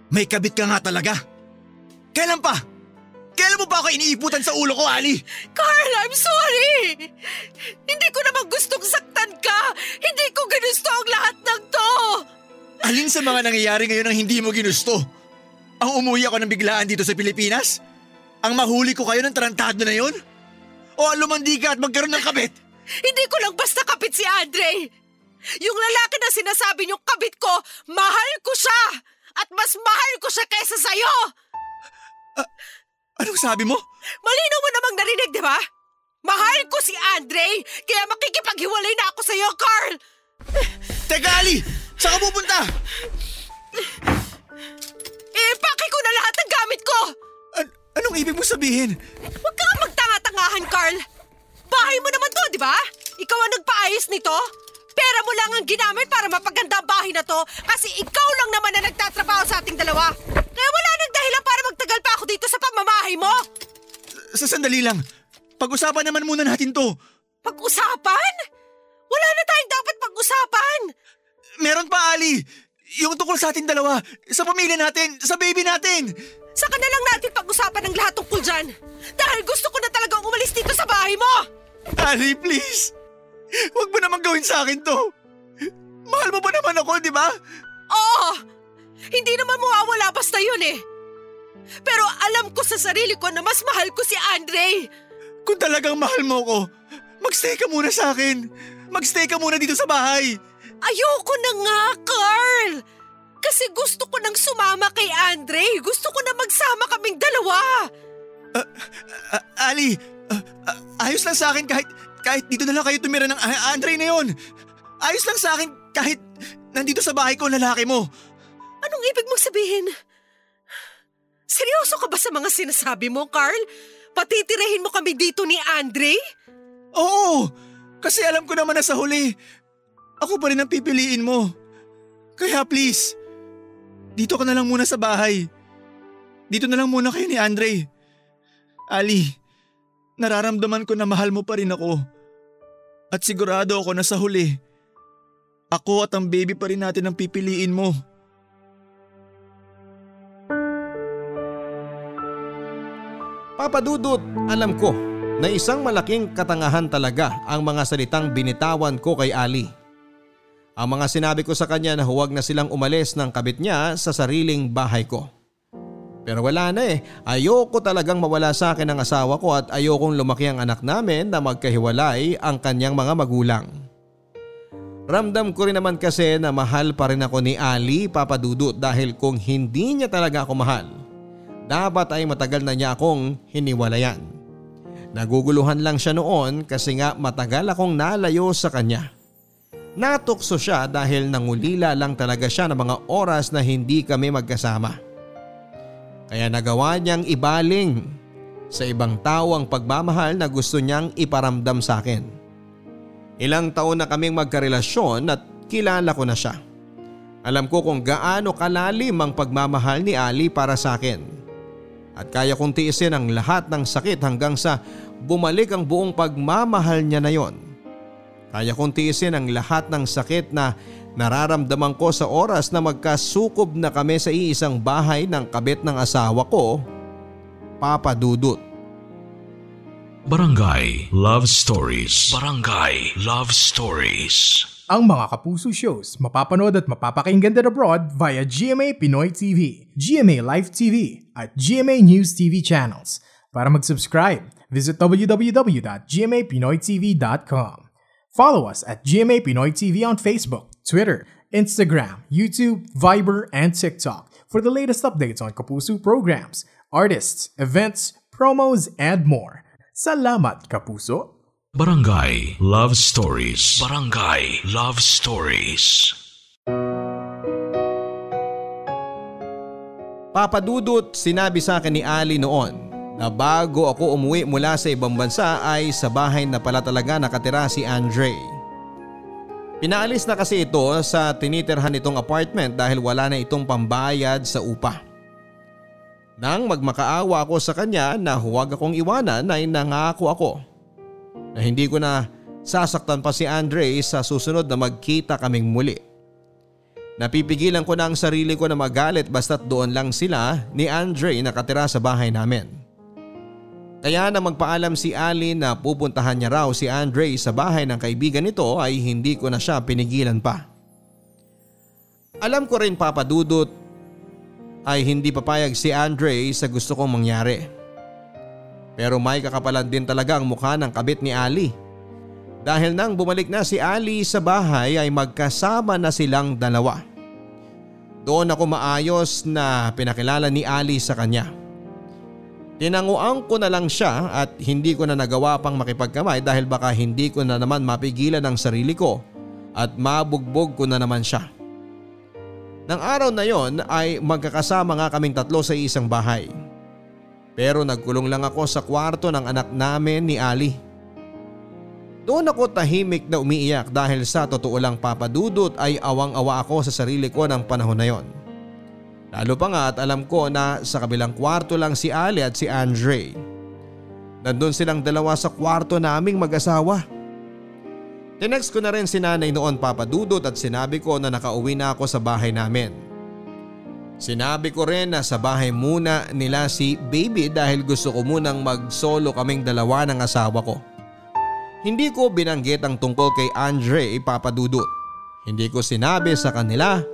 May kabit ka nga talaga. Kailan pa? Kailan mo ba ako iniiputan sa ulo ko, Ali? Carl, I'm sorry! Hindi ko naman gustong saktan ka! Hindi ko ginusto ang lahat ng to! Alin sa mga nangyayari ngayon ang hindi mo ginusto? Ang umuwi ako ng biglaan dito sa Pilipinas? Ang mahuli ko kayo ng tarantado na yon? O ang lumandi ka at magkaroon ng kabit? Hindi ko lang basta kapit si Andre! Yung lalaki na sinasabi niyong kabit ko, mahal ko siya! At mas mahal ko siya kaysa sa'yo! Anong sabi mo? Malinaw mo namang narinig, di ba? Mahal ko si Andre, kaya makikipaghiwalay na ako sa'yo, Carl! Teka, Ali! Saan ka pupunta? Ipake ko na lahat ng gamit ko! An- anong ibig mo sabihin? Huwag kang magtanga-tangahan, Carl! Bahay mo naman to, di ba? Ikaw ang nagpaayos nito? Pera mo lang ang ginamit para mapaganda ang bahay na to kasi ikaw lang naman na nagtatrabaho sa ating dalawa. Kaya wala nang dahilan para magtagal pa ako dito sa pamamahay mo. Sa sandali lang. Pag-usapan naman muna natin to. Pag-usapan? Wala na tayong dapat pag-usapan. Meron pa, Ali! Yung tungkol sa ating dalawa, sa pamilya natin, sa baby natin! Saka na lang natin pag-usapan ng lahat tungkol dyan. Dahil gusto ko na talagang umalis dito sa bahay mo. Ali, please! Huwag mo naman gawin sa akin to! Mahal mo ba naman ako, di ba? Oo! Hindi naman mawawala basta yun eh. Pero alam ko sa sarili ko na mas mahal ko si Andre. Kung talagang mahal mo ko, magstay ka muna sa akin. Magstay ka muna dito sa bahay. Ayoko na nga, Carl! Kasi gusto ko nang sumama kay Andre. Gusto ko na magsama kaming dalawa. Ah, Ali, ah, ah, ayos lang sa akin kahit, kahit dito na lang kayo tumira ng ah, Andre na yon. Ayos lang sa akin kahit nandito sa bahay ko lalaki mo. Anong ibig mong sabihin? Seryoso ka ba sa mga sinasabi mo, Carl? Patitirahin mo kami dito ni Andre? Oo, kasi alam ko naman na sa huli, ako pa rin ang pipiliin mo. Kaya please, dito ka na lang muna sa bahay. Dito na lang muna kayo ni Andre. Ali, nararamdaman ko na mahal mo pa rin ako. At sigurado ako na sa huli, ako at ang baby pa rin natin ang pipiliin mo. Papadudot, alam ko na isang malaking katangahan talaga ang mga salitang binitawan ko kay Ali. Ang mga sinabi ko sa kanya na huwag na silang umalis ng kabit niya sa sariling bahay ko. Pero wala na eh, ayoko talagang mawala sa akin ang asawa ko at ayokong lumaki ang anak namin na magkahiwalay ang kanyang mga magulang. Ramdam ko rin naman kasi na mahal pa rin ako ni Ali papadudot dahil kung hindi niya talaga ako mahal, dapat ay matagal na niya akong hiniwalayan. Naguguluhan lang siya noon kasi nga matagal akong nalayo sa kanya. Natukso siya dahil nangulila lang talaga siya ng mga oras na hindi kami magkasama. Kaya nagawa niyang ibaling sa ibang tao ang pagmamahal na gusto niyang iparamdam sa akin. Ilang taon na kaming magkarelasyon at kilala ko na siya. Alam ko kung gaano kalalim ang pagmamahal ni Ali para sa akin. At kaya kong tiisin ang lahat ng sakit hanggang sa bumalik ang buong pagmamahal niya na yon. Kaya kong tiisin ang lahat ng sakit na nararamdaman ko sa oras na magkasukob na kami sa iisang bahay ng kabit ng asawa ko, Papa Dudut. Barangay Love Stories. Barangay Love Stories. Ang mga Kapuso shows mapapanood at mapapakinggan din abroad via GMA Pinoy TV, GMA Live TV at GMA News TV channels. Para mag-subscribe, visit www.gmapinoytv.com. Follow us at GMA Pinoy TV on Facebook, Twitter, Instagram, YouTube, Viber, and TikTok for the latest updates on Kapuso programs, artists, events, promos, and more. Salamat, Kapuso! Barangay Love Stories. Barangay Love Stories. Papadudot sinabi sa akin ni Ali noon na bago ako umuwi mula sa ibang bansa ay sa bahay na pala talaga nakatira si Andre. Pinaalis na kasi ito sa tinitirhan nitong apartment dahil wala na itong pambayad sa upa. Nang magmakaawa ako sa kanya na huwag akong iwanan ay nangako ako na hindi ko na sasaktan pa si Andre sa susunod na magkita kaming muli. Napipigilan ko na ang sarili ko na magalit basta't doon lang sila ni Andre nakatira sa bahay namin. Kaya na magpaalam si Ali na pupuntahan niya raw si Andre sa bahay ng kaibigan nito ay hindi ko na siya pinigilan pa. Alam ko rin papadudot ay hindi papayag si Andre sa gusto kong mangyari. Pero may kakapalan din talaga ang mukha ng kabit ni Ali. Dahil nang bumalik na si Ali sa bahay ay magkasama na silang dalawa. Doon ako maayos na pinakilala ni Ali sa kanya. Tinanguan ko na lang siya at hindi ko na nagawa pang makipagkamay dahil baka hindi ko na naman mapigilan ang sarili ko at mabugbog ko na naman siya. Nang araw na yon ay magkakasama nga kaming tatlo sa isang bahay. Pero nagkulong lang ako sa kwarto ng anak namin ni Ali. Doon ako tahimik na umiiyak dahil sa totoo lang papadudot ay awang-awa ako sa sarili ko ng panahon na yon. Lalo pa nga at alam ko na sa kabilang kwarto lang si Ali at si Andre. Nandun silang dalawa sa kwarto naming mag-asawa. Tinext ko na rin si nanay noon papadudot at sinabi ko na nakauwi na ako sa bahay namin. Sinabi ko rin na sa bahay muna nila si baby dahil gusto ko munang mag-solo kaming dalawa ng asawa ko. Hindi ko binanggit ang tungkol kay Andre papadudot. Hindi ko sinabi sa kanila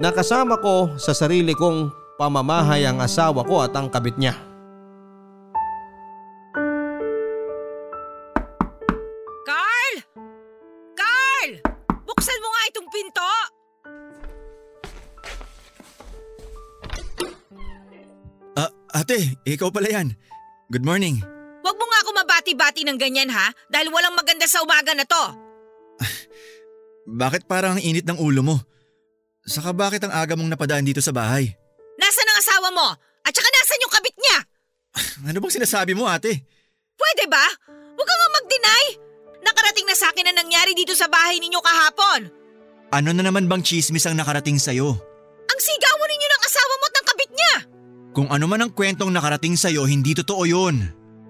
na kasama ko sa sarili kong pamamahay ang asawa ko at ang kabit niya. Carl! Carl! Buksan mo nga itong pinto! Ah, ate, ikaw pala yan. Good morning. Huwag mo nga ako mabati-bati ng ganyan ha, dahil walang maganda sa umaga na to. Bakit parang ang init ng ulo mo? Saka bakit ang aga mong napadaan dito sa bahay? Nasaan ang asawa mo? At saka nasaan yung kabit niya? Ano bang sinasabi mo ate? Pwede ba? Huwag ka nga mag-deny. Nakarating na sa akin na nangyari dito sa bahay ninyo kahapon. Ano na naman bang chismis ang nakarating sa'yo? Ang sigawan ninyo ng asawa mo at ng kabit niya. Kung ano man ang kwentong nakarating sa'yo, hindi totoo yun.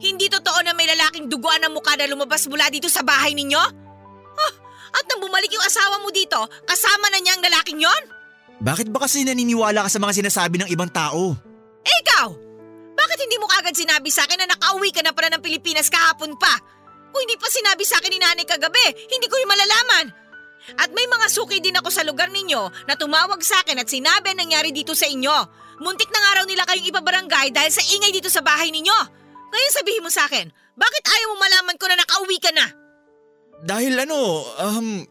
Hindi totoo na may lalaking duguan ng mukha na lumabas mula dito sa bahay ninyo? At nang bumalik yung asawa mo dito, kasama na niya ang lalaking yon? Bakit ba kasi naniniwala ka sa mga sinasabi ng ibang tao? Eh ikaw, bakit hindi mo kagad sinabi sa akin na nakauwi ka na pala ng Pilipinas kahapon pa? Kung hindi pa sinabi sa akin ni nanay kagabi, hindi ko yung malalaman. At may mga suki din ako sa lugar ninyo na tumawag sa akin at sinabi ang nangyari dito sa inyo. Muntik na nga raw nila kayong ipabarangay dahil sa ingay dito sa bahay ninyo. Ngayon sabihin mo sa akin, bakit ayaw mo malaman ko na nakauwi ka na? Dahil ano, um,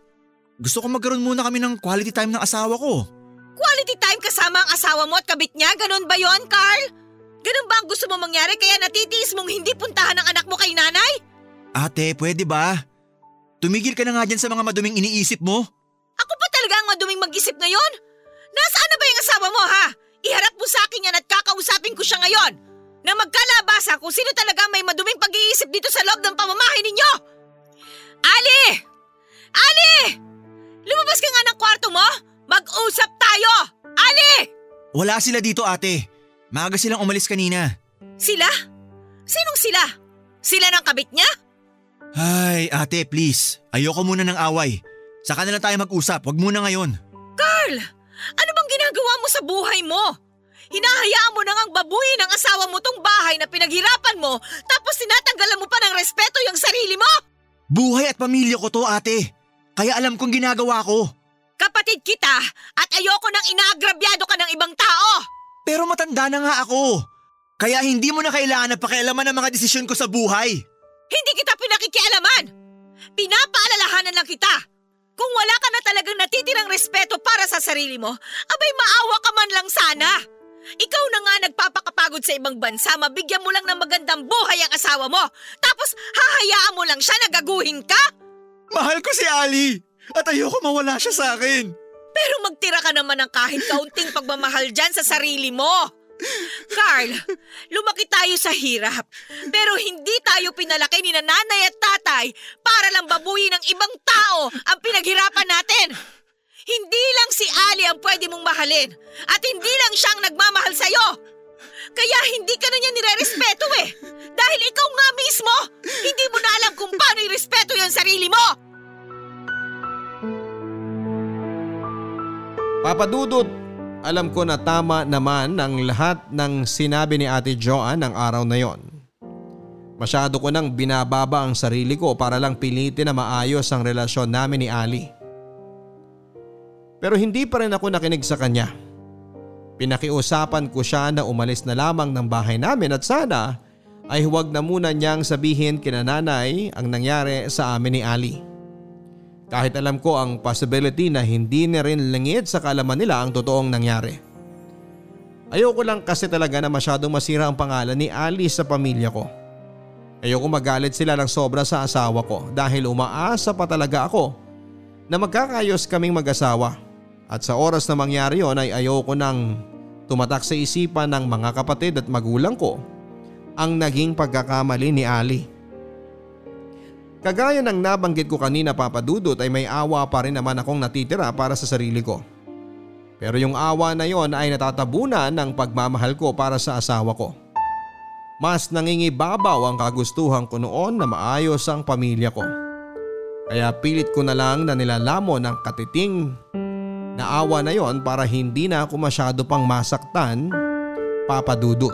gusto ko magkaroon muna kami ng quality time ng asawa ko. Quality time kasama ang asawa mo at kabit niya? Ganon ba yon, Carl? Ganon ba ang gusto mo mangyari kaya natitiis mong hindi puntahan ang anak mo kay nanay? Ate, pwede ba? Tumigil ka na nga dyan sa mga maduming iniisip mo. Ako pa talaga ang maduming mag-isip ngayon? Nasaan na ba yung asawa mo ha? Iharap mo sa akin yan at kakausapin ko siya ngayon. Na magkalabasa kung sino talaga may maduming pag-iisip dito sa loob ng pamamahay ninyo. Ali! Ali! Lumabas ka nga ng kwarto mo? Mag-usap tayo! Ali! Wala sila dito ate. Maaga silang umalis kanina. Sila? Sinong sila? Sila ng kabit niya? Ay, ate, please. Ayoko muna ng away. Saka na lang tayo mag-usap. Huwag muna ngayon. Carl, ano bang ginagawa mo sa buhay mo? Hinahayaan mo na ngang babuyin ng asawa mo tong bahay na pinaghirapan mo tapos tinatanggalan mo pa ng respeto yung sarili mo? Buhay at pamilya ko to, ate. Kaya alam kong ginagawa ko. Kapatid kita at ayoko nang inaagrabyado ka ng ibang tao. Pero matanda na nga ako. Kaya hindi mo na kailangan na pakialaman ang mga desisyon ko sa buhay. Hindi kita pinakikialaman. Pinapaalalahanan lang kita. Kung wala ka na talagang natitirang respeto para sa sarili mo, abay maawa ka man lang sana. Ikaw na nga nagpapakapagod sa ibang bansa, mabigyan mo lang ng magandang buhay ang asawa mo. Tapos hahayaan mo lang siya na gaguhin ka? Mahal ko si Ali. At ayoko mawala siya sa akin. Pero magtira ka naman ng kahit kaunting pagmamahal dyan sa sarili mo. Carl, lumaki tayo sa hirap. Pero hindi tayo pinalaki ni nanay at tatay para lang babuyin ng ibang tao ang pinaghirapan natin. Hindi lang si Ali ang pwede mong mahalin at hindi lang siyang nagmamahal sa'yo. Kaya hindi ka na niya nire-respeto eh. Dahil ikaw nga mismo, hindi mo na alam kung paano i-respeto yung sarili mo. Papadudot, alam ko na tama naman ang lahat ng sinabi ni Ate Joanne ng araw na yon. Masyado ko nang binababa ang sarili ko para lang pilitin na maayos ang relasyon namin ni Ali. Pero hindi pa rin ako nakinig sa kanya. Pinakiusapan ko siya na umalis na lamang ng bahay namin at sana ay huwag na muna niyang sabihin kina nanay ang nangyari sa amin ni Ali. Kahit alam ko ang possibility na hindi na rin langit sa kalaman nila ang totoong nangyari. Ayoko lang kasi talaga na masyadong masira ang pangalan ni Ali sa pamilya ko. Ayoko magalit sila ng sobra sa asawa ko dahil umaasa pa talaga ako na magkakayos kaming mag-asawa. At sa oras na mangyari yon ay ayoko nang tumatak sa isipan ng mga kapatid at magulang ko ang naging pagkakamali ni Ali. Kagaya ng nabanggit ko kanina papadudot ay may awa pa rin naman akong natitira para sa sarili ko. Pero yung awa na yon ay natatabunan ng pagmamahal ko para sa asawa ko. Mas nangingibabaw ang kagustuhan ko noon na maayos ang pamilya ko. Kaya pilit ko na lang na nilalamon ang katiting na awa na yon para hindi na ako masyado pang masaktan papadudot.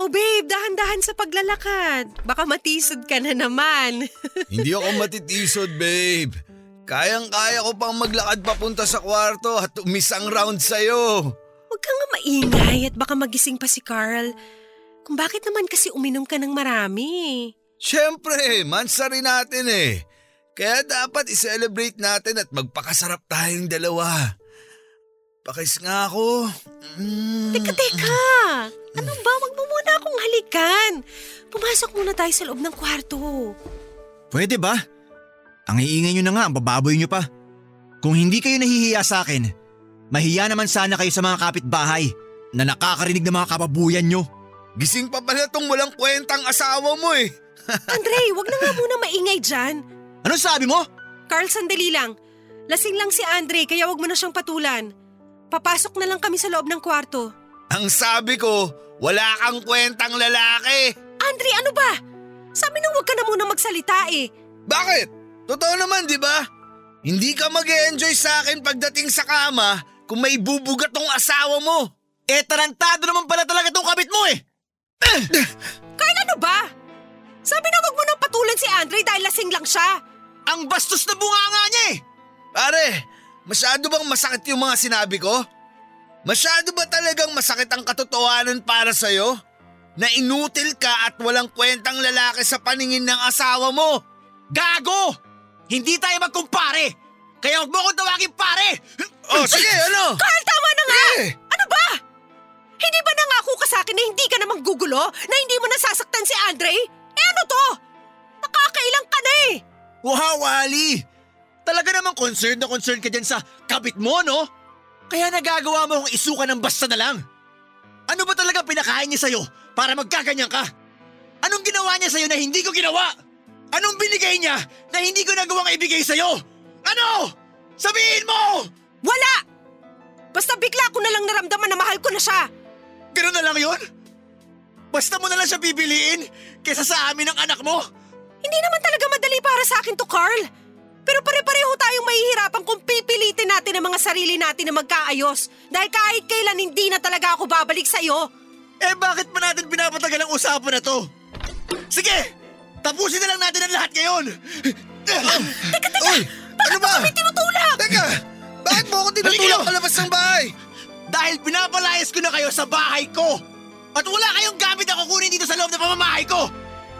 Oh babe, dahan-dahan sa paglalakad. Baka matisod ka na naman. Hindi ako matitisod, babe. Kayang-kaya ko pang maglakad papunta sa kwarto at umisang round sa'yo. Huwag ka nga maingay at baka magising pa si Carl. Kung bakit naman kasi uminom ka ng marami. Siyempre, mansa rin natin eh. Kaya dapat i-celebrate natin at magpakasarap tayong dalawa. Pakis nga ako. Mm. Teka, teka! Ano ba? Wag mo muna akong halikan. Pumasok muna tayo sa loob ng kwarto. Pwede ba? Ang iingay nyo na nga, ang bababoy nyo pa. Kung hindi kayo nahihiya sa akin, mahiya naman sana kayo sa mga kapitbahay na nakakarinig ng mga kababuyan nyo. Gising pa pala tong walang kwentang asawa mo eh. Andre, wag na nga muna maingay dyan. Anong sabi mo? Carl, sandali lang. Lasing lang si Andre kaya wag mo na siyang patulan. Papasok na lang kami sa loob ng kwarto. Ang sabi ko, wala kang kwentang lalaki. Andre, ano ba? Sabi nang wag ka na muna magsalita eh. Bakit? Totoo naman, di ba? Hindi ka mag enjoy sa akin pagdating sa kama kung may bubugat tong asawa mo. Eh tarantado naman pala talaga tong kabit mo eh! Carl, ano ba? Sabi na wag mo nang patulan si Andre dahil lasing lang siya. Ang bastos na bunganga niya eh! Pare, masyado bang masakit yung mga sinabi ko? Masyado ba talagang masakit ang katotohanan para sa'yo? Na inutil ka at walang kwentang lalaki sa paningin ng asawa mo? Gago! Hindi tayo magkumpare! Kaya huwag mo akong tawagin pare! Oh, sige, ano? Carl, tama na nga! Eh! Ano ba? Hindi ba nangako ka sa akin na hindi ka na manggugulo? Na hindi mo nasasaktan si Andre? Eh ano to? Nakakailang ka na eh! Wow, Ali! Talaga namang concerned na concerned ka dyan sa kabit mo, no? Kaya nagagawa mo akong isuka ng basta na lang. Ano ba talaga pinakain niya sa'yo para magkaganyan ka? Anong ginawa niya sa'yo na hindi ko ginawa? Anong binigay niya na hindi ko nagawang ibigay sa'yo? Ano? Sabihin mo! Wala! Basta bigla ko na lang naramdaman na mahal ko na siya. Ganun na lang yon? Basta mo na lang siya pipiliin kesa sa amin ng anak mo? Hindi naman talaga madali para sa akin to, Carl. Pero pare-pareho tayong mahihirapan kung pipilitin natin ang mga sarili natin na magkaayos. Dahil kahit kailan hindi na talaga ako babalik sa'yo. Eh bakit pa natin pinapatagal ang usapan na to? Sige! Tapusin na lang natin ang lahat ngayon! Teka, teka! Uy! Ano ba? Kami tinutulak! Teka! Bakit mo ako tinutulak palabas ng bahay? Dahil pinapalayas ko na kayo sa bahay ko! At wala kayong gamit na kukunin dito sa loob ng pamamahay ko!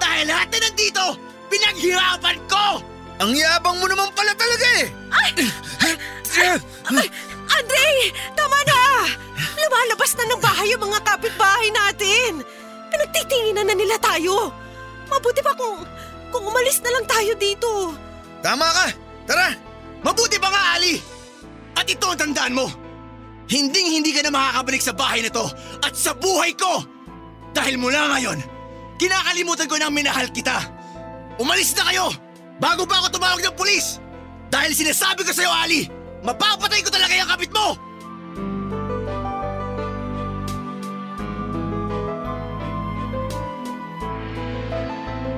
Dahil lahat na nandito, pinaghirapan ko! Ang yabang mo naman pala talaga eh! Andre! Tama na! Lumalabas na ng bahay yung mga kapitbahay natin. Pinagtitinginan na nila tayo. Mabuti pa kung, kung umalis na lang tayo dito. Tama ka! Tara! Mabuti pa nga, Ali! At ito ang tandaan mo! Hinding hindi ka na makakabalik sa bahay na to at sa buhay ko! Dahil mula ngayon, kinakalimutan ko na minahal kita! Umalis na kayo! Bago pa ako tumawag ng pulis! Dahil sinasabi ko sa'yo, Ali, mapapatay ko talaga yung kapit mo!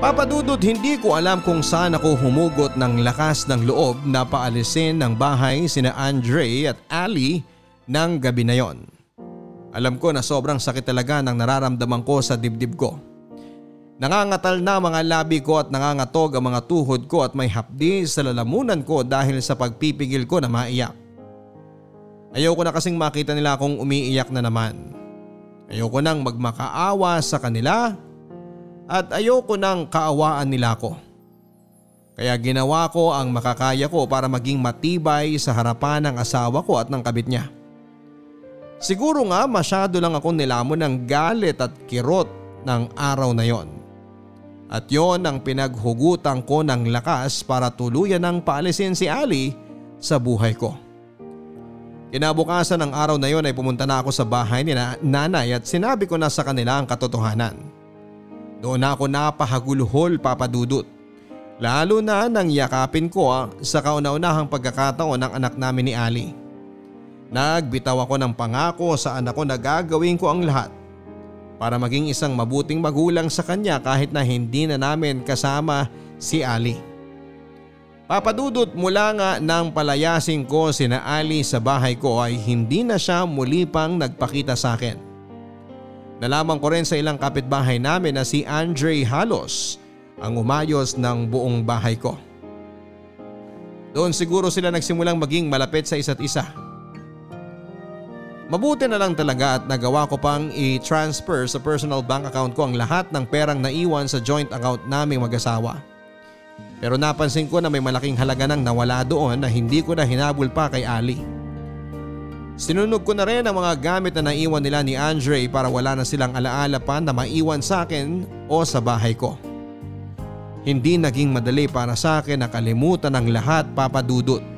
Papadudod hindi ko alam kung saan ako humugot ng lakas ng loob na paalisin ng bahay sina Andre at Ali ng gabi na yon. Alam ko na sobrang sakit talaga ng nararamdaman ko sa dibdib ko. Nangangatal na mga labi ko at nangangatog ang mga tuhod ko at may hapdi sa lalamunan ko dahil sa pagpipigil ko na maiyak. Ayoko na kasing makita nila akong umiiyak na naman. Ayoko nang magmakaawa sa kanila at ayoko nang kaawaan nila ko. Kaya ginawa ko ang makakaya ko para maging matibay sa harapan ng asawa ko at ng kabit niya. Siguro nga masyado lang ako nilamon ng galit at kirot ng araw na yon. At yon ang pinaghugutan ko ng lakas para tuluyan ng paalisin si Ali sa buhay ko. Kinabukasan ng araw na yon ay pumunta na ako sa bahay ni nanay at sinabi ko na sa kanila ang katotohanan. Doon ako napahagulhol papadudot. Lalo na nang yakapin ko ah, sa kauna-unahang pagkakataon ng anak namin ni Ali. Nagbitaw ako ng pangako sa anak ko na gagawin ko ang lahat para maging isang mabuting magulang sa kanya kahit na hindi na namin kasama si Ali. Papadudot mula nga nang palayasin ko si na Ali sa bahay ko ay hindi na siya muli pang nagpakita sa akin. Nalaman ko rin sa ilang kapitbahay namin na si Andre Halos ang umayos ng buong bahay ko. Doon siguro sila nagsimulang maging malapit sa isa't isa. Mabuti na lang talaga at nagawa ko pang i-transfer sa personal bank account ko ang lahat ng perang naiwan sa joint account naming mag-asawa. Pero napansin ko na may malaking halaga nang nawala doon na hindi ko na hinabol pa kay Ali. Sinunog ko na rin ang mga gamit na naiwan nila ni Andre para wala na silang alaala pa na maiwan sa akin o sa bahay ko. Hindi naging madali para sa akin na kalimutan ang lahat papadudot.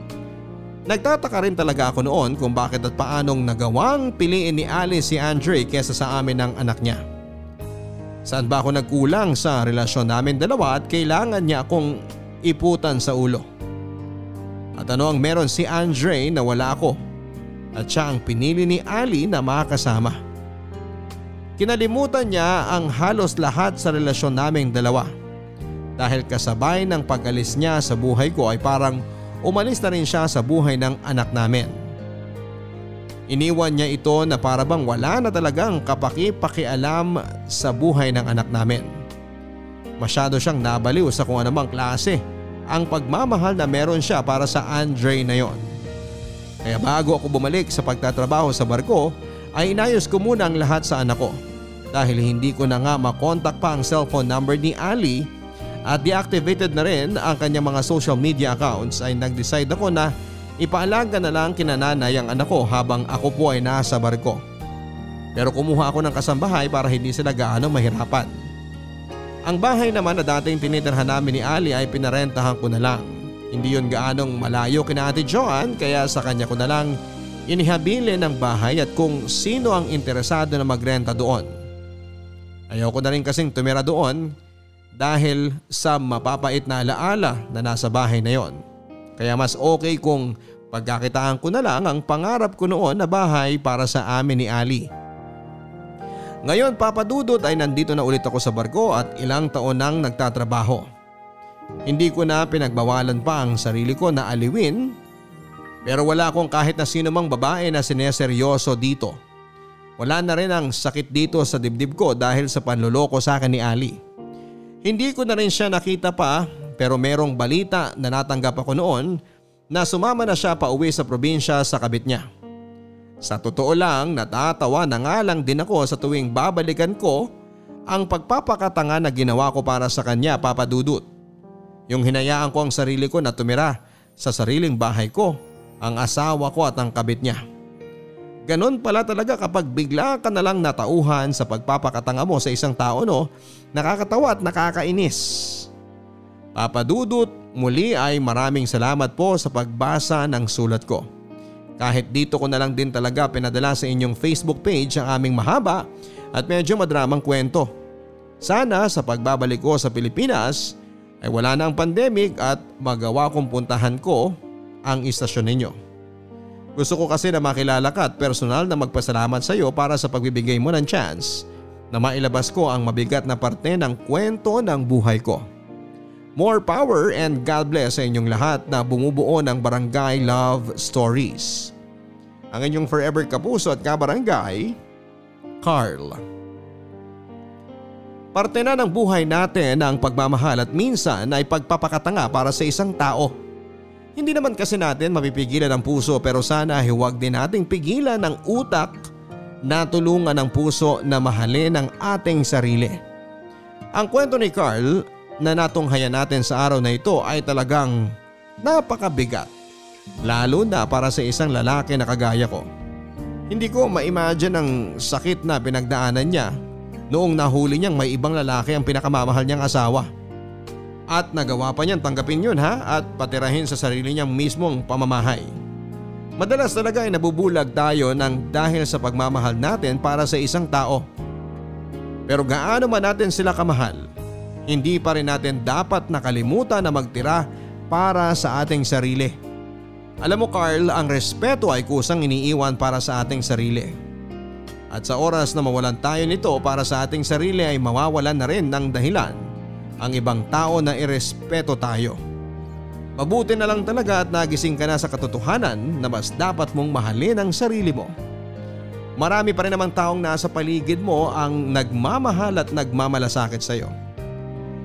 Nagtataka rin talaga ako noon kung bakit at paanong nagawang piliin ni Alice si Andre kesa sa amin ng anak niya. Saan ba ako nagkulang sa relasyon namin dalawa at kailangan niya akong iputan sa ulo? At ano ang meron si Andre na wala ako at siya ang pinili ni Ali na makasama? Kinalimutan niya ang halos lahat sa relasyon naming dalawa. Dahil kasabay ng pag-alis niya sa buhay ko ay parang umalis na rin siya sa buhay ng anak namin. Iniwan niya ito na para bang wala na talagang kapaki-pakialam sa buhay ng anak namin. Masyado siyang nabaliw sa kung anumang klase ang pagmamahal na meron siya para sa Andre na yon. Kaya bago ako bumalik sa pagtatrabaho sa barko ay inayos ko muna ang lahat sa anak ko. Dahil hindi ko na nga makontak pa ang cellphone number ni Ali at deactivated na rin ang kanyang mga social media accounts ay nag-decide ako na ipaalaga na lang kinananay ang anak ko habang ako po ay nasa barko. Pero kumuha ako ng kasambahay para hindi sila gaano mahirapan. Ang bahay naman na dating tinitirhan namin ni Ali ay pinarentahan ko na lang. Hindi yon gaanong malayo kina Ate Joan kaya sa kanya ko na lang inihabili ng bahay at kung sino ang interesado na magrenta doon. Ayaw ko na rin kasing tumira doon dahil sa mapapait na alaala na nasa bahay na yon. Kaya mas okay kung pagkakitaan ko na lang ang pangarap ko noon na bahay para sa amin ni Ali. Ngayon papadudot ay nandito na ulit ako sa barko at ilang taon nang nagtatrabaho. Hindi ko na pinagbawalan pa ang sarili ko na aliwin pero wala akong kahit na sino mang babae na sineseryoso dito. Wala na rin ang sakit dito sa dibdib ko dahil sa panluloko sa akin ni Ali. Hindi ko na rin siya nakita pa pero merong balita na natanggap ako noon na sumama na siya pa uwi sa probinsya sa kabit niya. Sa totoo lang natatawa na nga lang din ako sa tuwing babalikan ko ang pagpapakatanga na ginawa ko para sa kanya papadudot. Yung hinayaan ko ang sarili ko na tumira sa sariling bahay ko, ang asawa ko at ang kabit niya. Ganon pala talaga kapag bigla ka na lang natauhan sa pagpapakatanga mo sa isang tao no, nakakatawa at nakakainis. Papadudot, muli ay maraming salamat po sa pagbasa ng sulat ko. Kahit dito ko na lang din talaga pinadala sa inyong Facebook page ang aming mahaba at medyo madramang kwento. Sana sa pagbabalik ko sa Pilipinas ay wala na ang pandemic at magawa kong puntahan ko ang istasyon ninyo. Gusto ko kasi na makilala ka at personal na magpasalamat sa iyo para sa pagbibigay mo ng chance na mailabas ko ang mabigat na parte ng kwento ng buhay ko. More power and God bless sa inyong lahat na bumubuo ng Barangay Love Stories. Ang inyong forever kapuso at kabarangay, Carl. Parte na ng buhay natin ang pagmamahal at minsan ay pagpapakatanga para sa isang tao. Hindi naman kasi natin mapipigilan ang puso pero sana huwag din nating pigilan ang utak na tulungan ang puso na mahalin ang ating sarili. Ang kwento ni Carl na natunghayan natin sa araw na ito ay talagang napakabigat. Lalo na para sa isang lalaki na kagaya ko. Hindi ko ma-imagine ang sakit na pinagdaanan niya noong nahuli niyang may ibang lalaki ang pinakamamahal niyang asawa. At nagawa pa niyang tanggapin yun ha at patirahin sa sarili niyang mismong pamamahay. Madalas talaga ay nabubulag tayo ng dahil sa pagmamahal natin para sa isang tao. Pero gaano man natin sila kamahal, hindi pa rin natin dapat nakalimutan na magtira para sa ating sarili. Alam mo Carl, ang respeto ay kusang iniiwan para sa ating sarili. At sa oras na mawalan tayo nito para sa ating sarili ay mawawalan na rin ng dahilan ang ibang tao na irespeto tayo. Mabuti na lang talaga at nagising ka na sa katotohanan na mas dapat mong mahalin ang sarili mo. Marami pa rin namang taong nasa paligid mo ang nagmamahal at nagmamalasakit sa iyo.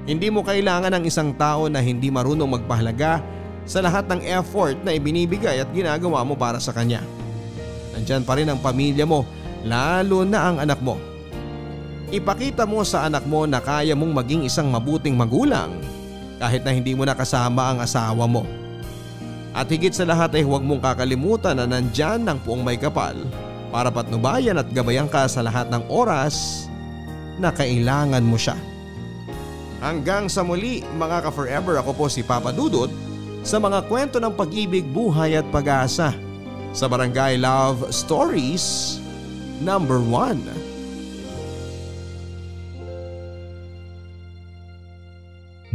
Hindi mo kailangan ng isang tao na hindi marunong magpahalaga sa lahat ng effort na ibinibigay at ginagawa mo para sa kanya. Nandyan pa rin ang pamilya mo, lalo na ang anak mo. Ipakita mo sa anak mo na kaya mong maging isang mabuting magulang kahit na hindi mo nakasama ang asawa mo. At higit sa lahat ay huwag mong kakalimutan na nandyan ng puong may kapal para patnubayan at gabayan ka sa lahat ng oras na kailangan mo siya. Hanggang sa muli mga ka-forever ako po si Papa Dudut sa mga kwento ng pag-ibig, buhay at pag-asa sa Barangay Love Stories number 1.